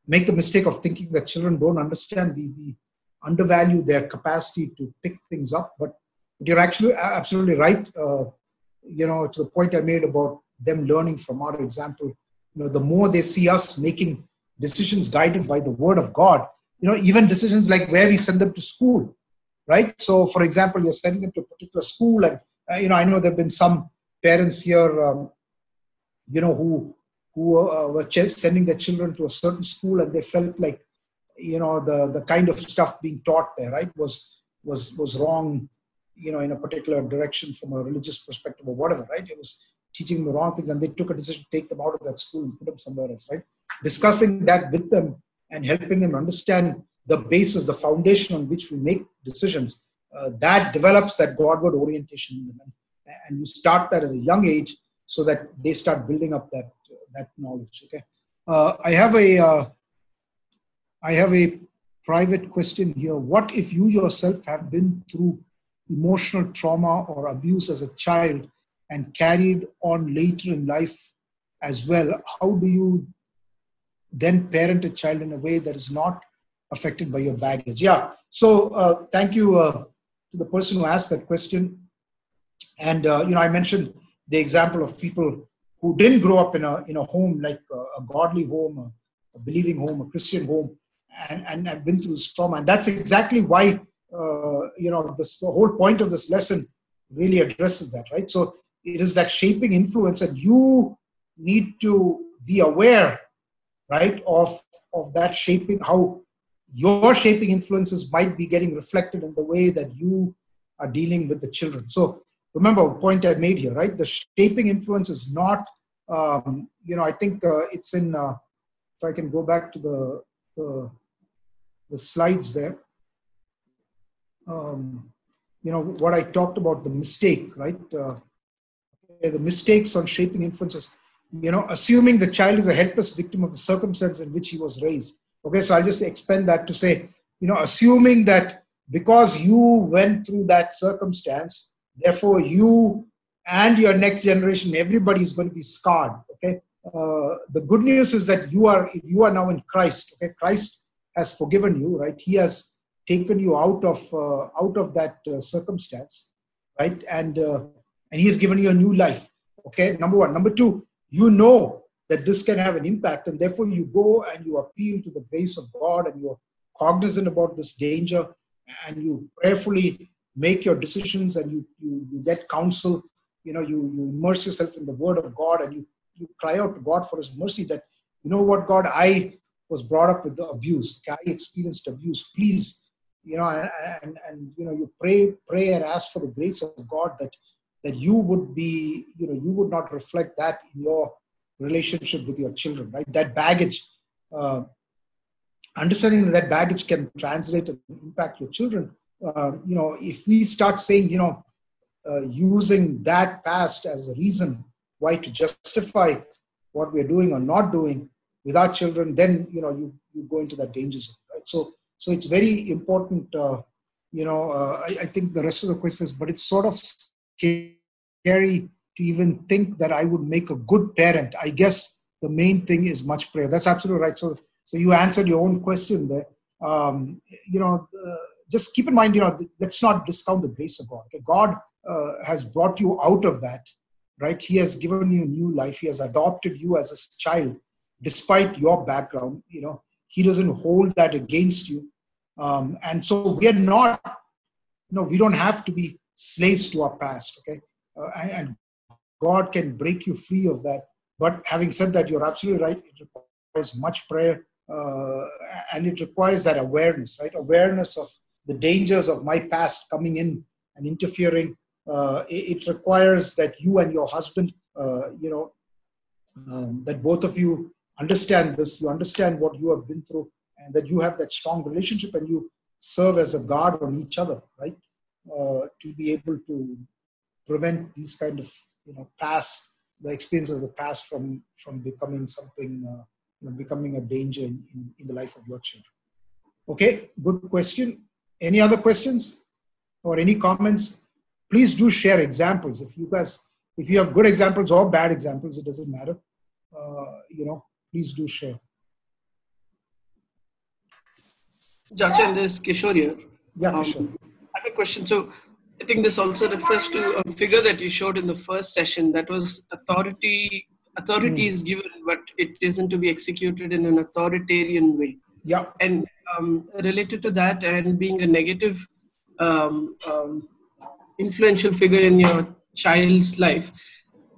make the mistake of thinking that children don't understand. We, we undervalue their capacity to pick things up. But you're actually absolutely right. Uh, you know, to the point I made about them learning from our example. You know, the more they see us making decisions guided by the Word of God. You know, even decisions like where we send them to school, right? So, for example, you're sending them to a particular school, and uh, you know, I know there've been some parents here, um, you know, who who uh, were ch- sending their children to a certain school and they felt like you know the the kind of stuff being taught there right was was was wrong you know in a particular direction from a religious perspective or whatever right? It was teaching the wrong things and they took a decision to take them out of that school and put them somewhere else right? Discussing that with them and helping them understand the basis the foundation on which we make decisions uh, that develops that godward orientation in them. And, and you start that at a young age so that they start building up that that knowledge. Okay, uh, I have a uh, I have a private question here. What if you yourself have been through emotional trauma or abuse as a child and carried on later in life as well? How do you then parent a child in a way that is not affected by your baggage? Yeah. So uh, thank you uh, to the person who asked that question. And uh, you know, I mentioned the example of people who didn't grow up in a in a home like a, a godly home, a, a, believing home, a Christian home, and and have been through this trauma. And that's exactly why uh, you know this the whole point of this lesson really addresses that, right? So it is that shaping influence, and you need to be aware, right, of of that shaping how your shaping influences might be getting reflected in the way that you are dealing with the children. So remember a point I made here, right? The shaping influence is not, um, you know, I think uh, it's in, uh, if I can go back to the, the, the slides there. Um, you know, what I talked about, the mistake, right? Uh, the mistakes on shaping influences, you know, assuming the child is a helpless victim of the circumstance in which he was raised. Okay, so I'll just expand that to say, you know, assuming that because you went through that circumstance, therefore you and your next generation everybody is going to be scarred okay? Uh, the good news is that you are if you are now in christ okay? Christ has forgiven you right? He has taken you out of uh, out of that uh, circumstance right? And uh, and he has given you a new life okay? Number one. Number two you know that this can have an impact and therefore you go and you appeal to the grace of god and you're cognizant about this danger and you prayerfully make your decisions and you, you, you get counsel you know you, you immerse yourself in the word of god and you, you cry out to god for his mercy that you know what god i was brought up with the abuse. I experienced abuse. Please you know and, and, you know you pray pray and ask for the grace of god that that you would be you know you would not reflect that in your relationship with your children right? That baggage uh, understanding that, that baggage can translate and impact your children uh, you know, if we start saying, you know, uh, using that past as a reason why to justify what we're doing or not doing with our children, then you know you you go into that danger zone, right? So so it's very important. Uh, you know, uh, I, I, think the rest of the questions, but it's sort of scary to even think that I would make a good parent. I guess the main thing is much prayer. That's absolutely right. So so you answered your own question there. Um, you know just keep in mind, you know, let's not discount the grace of God. Okay? God uh, has brought you out of that, right? He has given you new life. He has adopted you as a child, despite your background. You know, he doesn't hold that against you um, and so we are not you know we don't have to be slaves to our past okay uh, and, god can break you free of that but having said that you're absolutely right it requires much prayer uh, and it requires that awareness right awareness of the dangers of my past coming in and interfering uh, it, it, requires that you and your husband uh, you know um, that both of you understand this you understand what you have been through and that you have that strong relationship and you serve as a guard on each other right? Uh, to be able to prevent these kind of you know past the experience of the past from from becoming something uh, you know, becoming a danger in, in, in the life of your children. Okay good question any other questions or any comments please do share examples if you guys if you have good examples or bad examples it doesn't matter uh, you know please do share Jachan, this Kishore here. Yeah, um, sure. I have a question. So I think this also refers to a figure that you showed in the first session that was authority. Authority mm. is given, but it isn't to be executed in an authoritarian way. Yeah. And um, related to that, and being a negative, um, um influential figure in your child's life,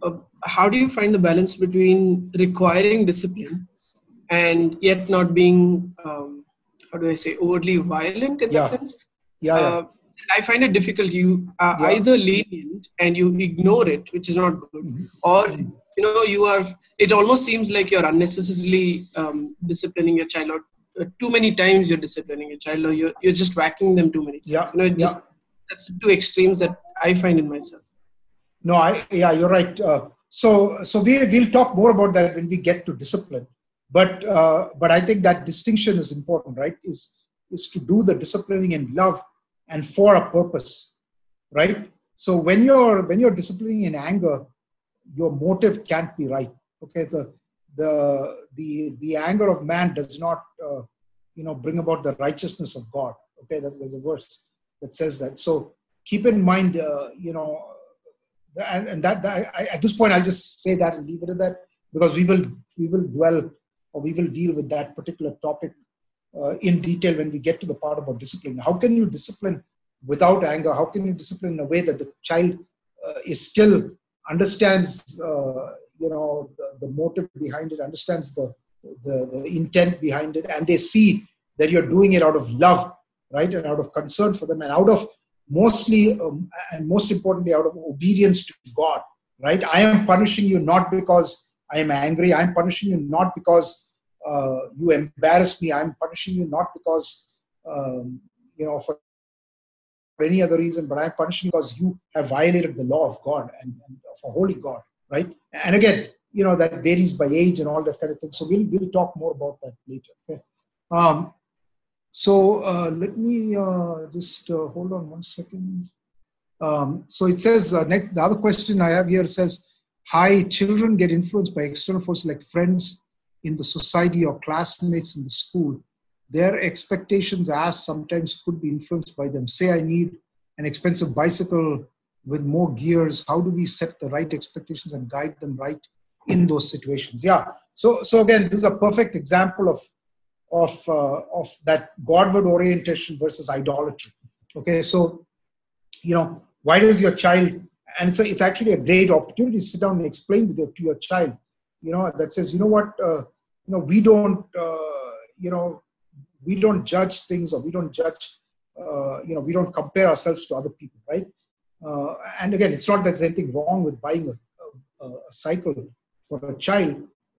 uh, how do you find the balance between requiring discipline and yet not being um, how do I say overtly violent in yeah. that sense. Yeah, yeah. Uh, I find it difficult. You are yeah. either lenient and you ignore it, which is not good, mm-hmm. or you know you are. It almost seems like you're unnecessarily um, disciplining your child, or too many times you're disciplining a child, or you're you're just whacking them too many. Yeah, you know, just, yeah. That's two extremes that I find in myself. No, I yeah, you're right. Uh, so so we we'll talk more about that when we get to discipline. But uh, but I think that distinction is important, right? Is is to do the disciplining in love and for a purpose, right? So when you're when you're disciplining in anger, your motive can't be right. Okay, the the the the anger of man does not uh, you know bring about the righteousness of God. Okay, there's a verse that says that. So keep in mind, uh, you know, and, and that, that I, at this point I'll just say that and leave it at that because we will we will dwell or we will deal with that particular topic uh, in detail when we get to the part about discipline. How can you discipline without anger? How can you discipline in a way that the child uh, is still understands, uh, you know, the, the, motive behind it, understands the, the, the intent behind it, and they see that you're doing it out of love, right, and out of concern for them, and out of mostly um, and most importantly out of obedience to God, right? I am punishing you not because I am angry. I'm punishing you not because uh, you embarrass me. I'm punishing you not because, um, you know, for, any other reason, but I'm punishing because you have violated the law of God and, and of a holy God, right? And again, you know, that varies by age and all that kind of thing. So we'll, we'll talk more about that later. Okay. Um, so uh, let me uh, just uh, hold on one second. Um, so it says, uh, next, the other question I have here says, Hi, children get influenced by external forces like friends in the society or classmates in the school. Their expectations as sometimes could be influenced by them. Say, I need an expensive bicycle with more gears. How do we set the right expectations and guide them right in those situations? Yeah. So, so again, this is a perfect example of of uh, of that Godward orientation versus idolatry. Okay, so you know, why does your child and it's a, it's actually a great opportunity to sit down and explain with your, to your child you know that says you know what uh, you know we don't uh, you know we don't judge things or we don't judge uh, you know we don't compare ourselves to other people right uh, and again it's not that there's anything wrong with buying a, a, a cycle for a child.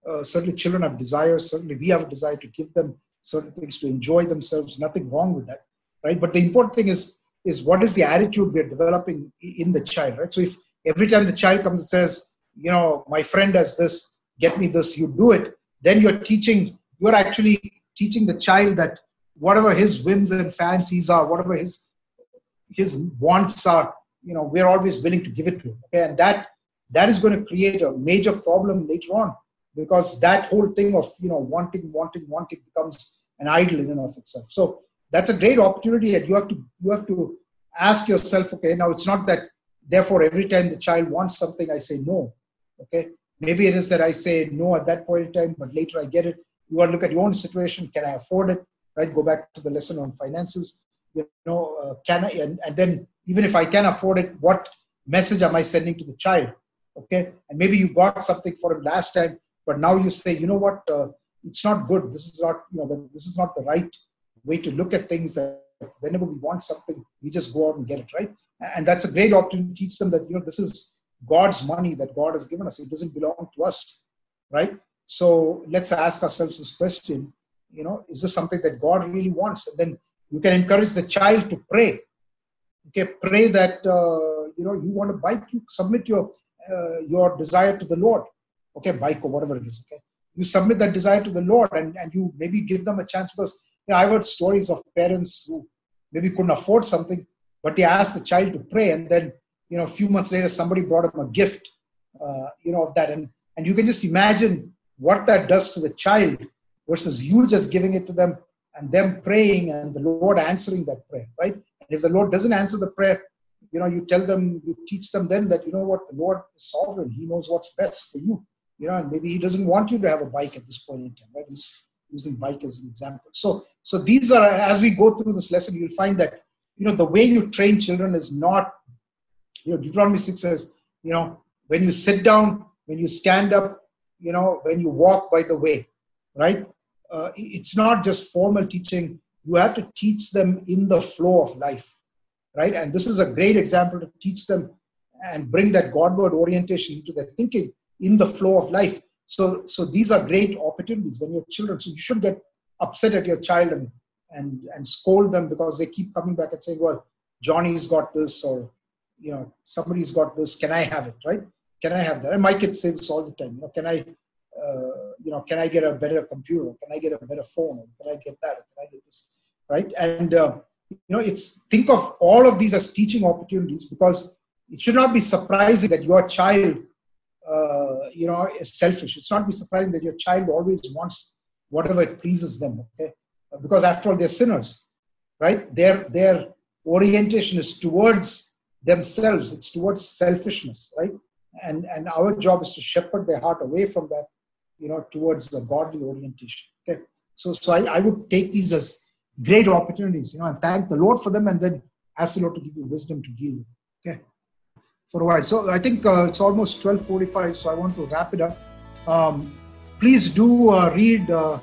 Uh, certainly children have desires. Certainly we have a desire to give them certain things to enjoy themselves. Nothing wrong with that right? But the important thing is is what is the attitude we're developing in the child, right? So if every time the child comes and says, you know, my friend does this, get me this, you do it, then you're teaching, you're actually teaching the child that whatever his whims and fancies are, whatever his his wants are, you know, we're always willing to give it to him. Okay, and that that is going to create a major problem later on because that whole thing of you know wanting, wanting, wanting becomes an idol in and of itself. So that's a great opportunity that you have to you have to ask yourself okay now it's not that therefore every time the child wants something i say no okay maybe it is that i say no at that point in time but later i get it you want to look at your own situation. Can I afford it? Right? Go back to the lesson on finances. You know, uh, can I? And, and then even if I can afford it, what message am I sending to the child? Okay, and maybe you got something for him last time, but now you say, you know what? Uh, it's not good. This is not, you know, this is not the right way to look at things. That whenever we want something, we just go out and get it, right? And that's a great opportunity to teach them that you know this is God's money that God has given us. It doesn't belong to us, right? So let's ask ourselves this question: You know, is this something that God really wants? And then you can encourage the child to pray. Okay, pray that uh, you know you want to bike. You submit your uh, your desire to the Lord. Okay, bike or whatever it is. Okay, you submit that desire to the Lord, and and you maybe give them a chance because you know, I've heard stories of parents who maybe couldn't afford something, but they asked the child to pray, and then you know a few months later somebody brought him a gift, uh, you know of that, and and you can just imagine what that does to the child versus you just giving it to them and them praying and the Lord answering that prayer, right? And if the Lord doesn't answer the prayer, you know, you tell them, you teach them then that, you know what, the Lord is sovereign. He knows what's best for you. You know, and maybe he doesn't want you to have a bike at this point in time, right? He's using bike as an example. So, so these are, as we go through this lesson, you'll find that, you know, the way you train children is not, you know, Deuteronomy 6 says, you know, when you sit down, when you stand up, you know, when you walk by the way, right? Uh, it's not just formal teaching. You have to teach them in the flow of life, right? And this is a great example to teach them and bring that Godward orientation into their thinking in the flow of life. So, so these are great opportunities when you're children. So you should get upset at your child and and and scold them because they keep coming back and saying, "Well, Johnny's got this," or you know, somebody's got this. Can I have it? Right? Can I have that? And my kids say this all the time. You know, can I, uh, you know, can I get a better computer? Can I get a better phone? Can I get that? Can I get this? Right? And uh, you know, it's think of all of these as teaching opportunities because it should not be surprising that your child, uh, you know, is selfish. It's not be surprising that your child always wants whatever it pleases them. Okay, because after all, they're sinners, right? Their their orientation is towards themselves. It's towards selfishness, right? and and our job is to shepherd their heart away from that you know towards the godly orientation. Okay? So so i, I would take these as great opportunities you know and thank the lord for them and then ask the lord to give you wisdom to deal with okay? For a while. So i think uh, it's almost 12.45 so i want to wrap it up. Um, please do uh, read uh,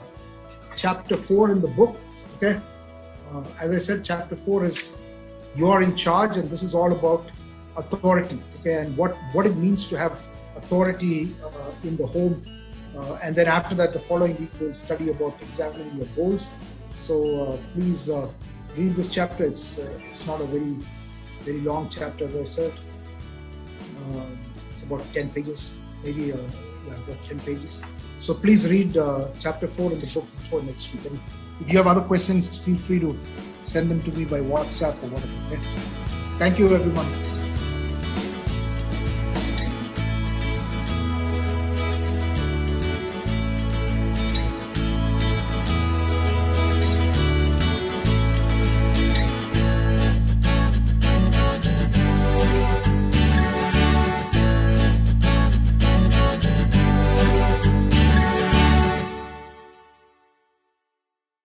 chapter 4 in the book okay? Uh, as i said chapter 4 is you're in charge and this is all about authority okay, and what, what it means to have authority uh, in the home. Uh, and then after that, the following week, we'll study about examining your goals. So uh, please uh, read this chapter. It's, uh, it's not a very, very long chapter, as I said. Um, it's about 10 pages, maybe yeah, about 10 pages. So please read chapter 4 in the book before next week. And if you have other questions, feel free to send them to me by WhatsApp or whatever. Thank you, everyone.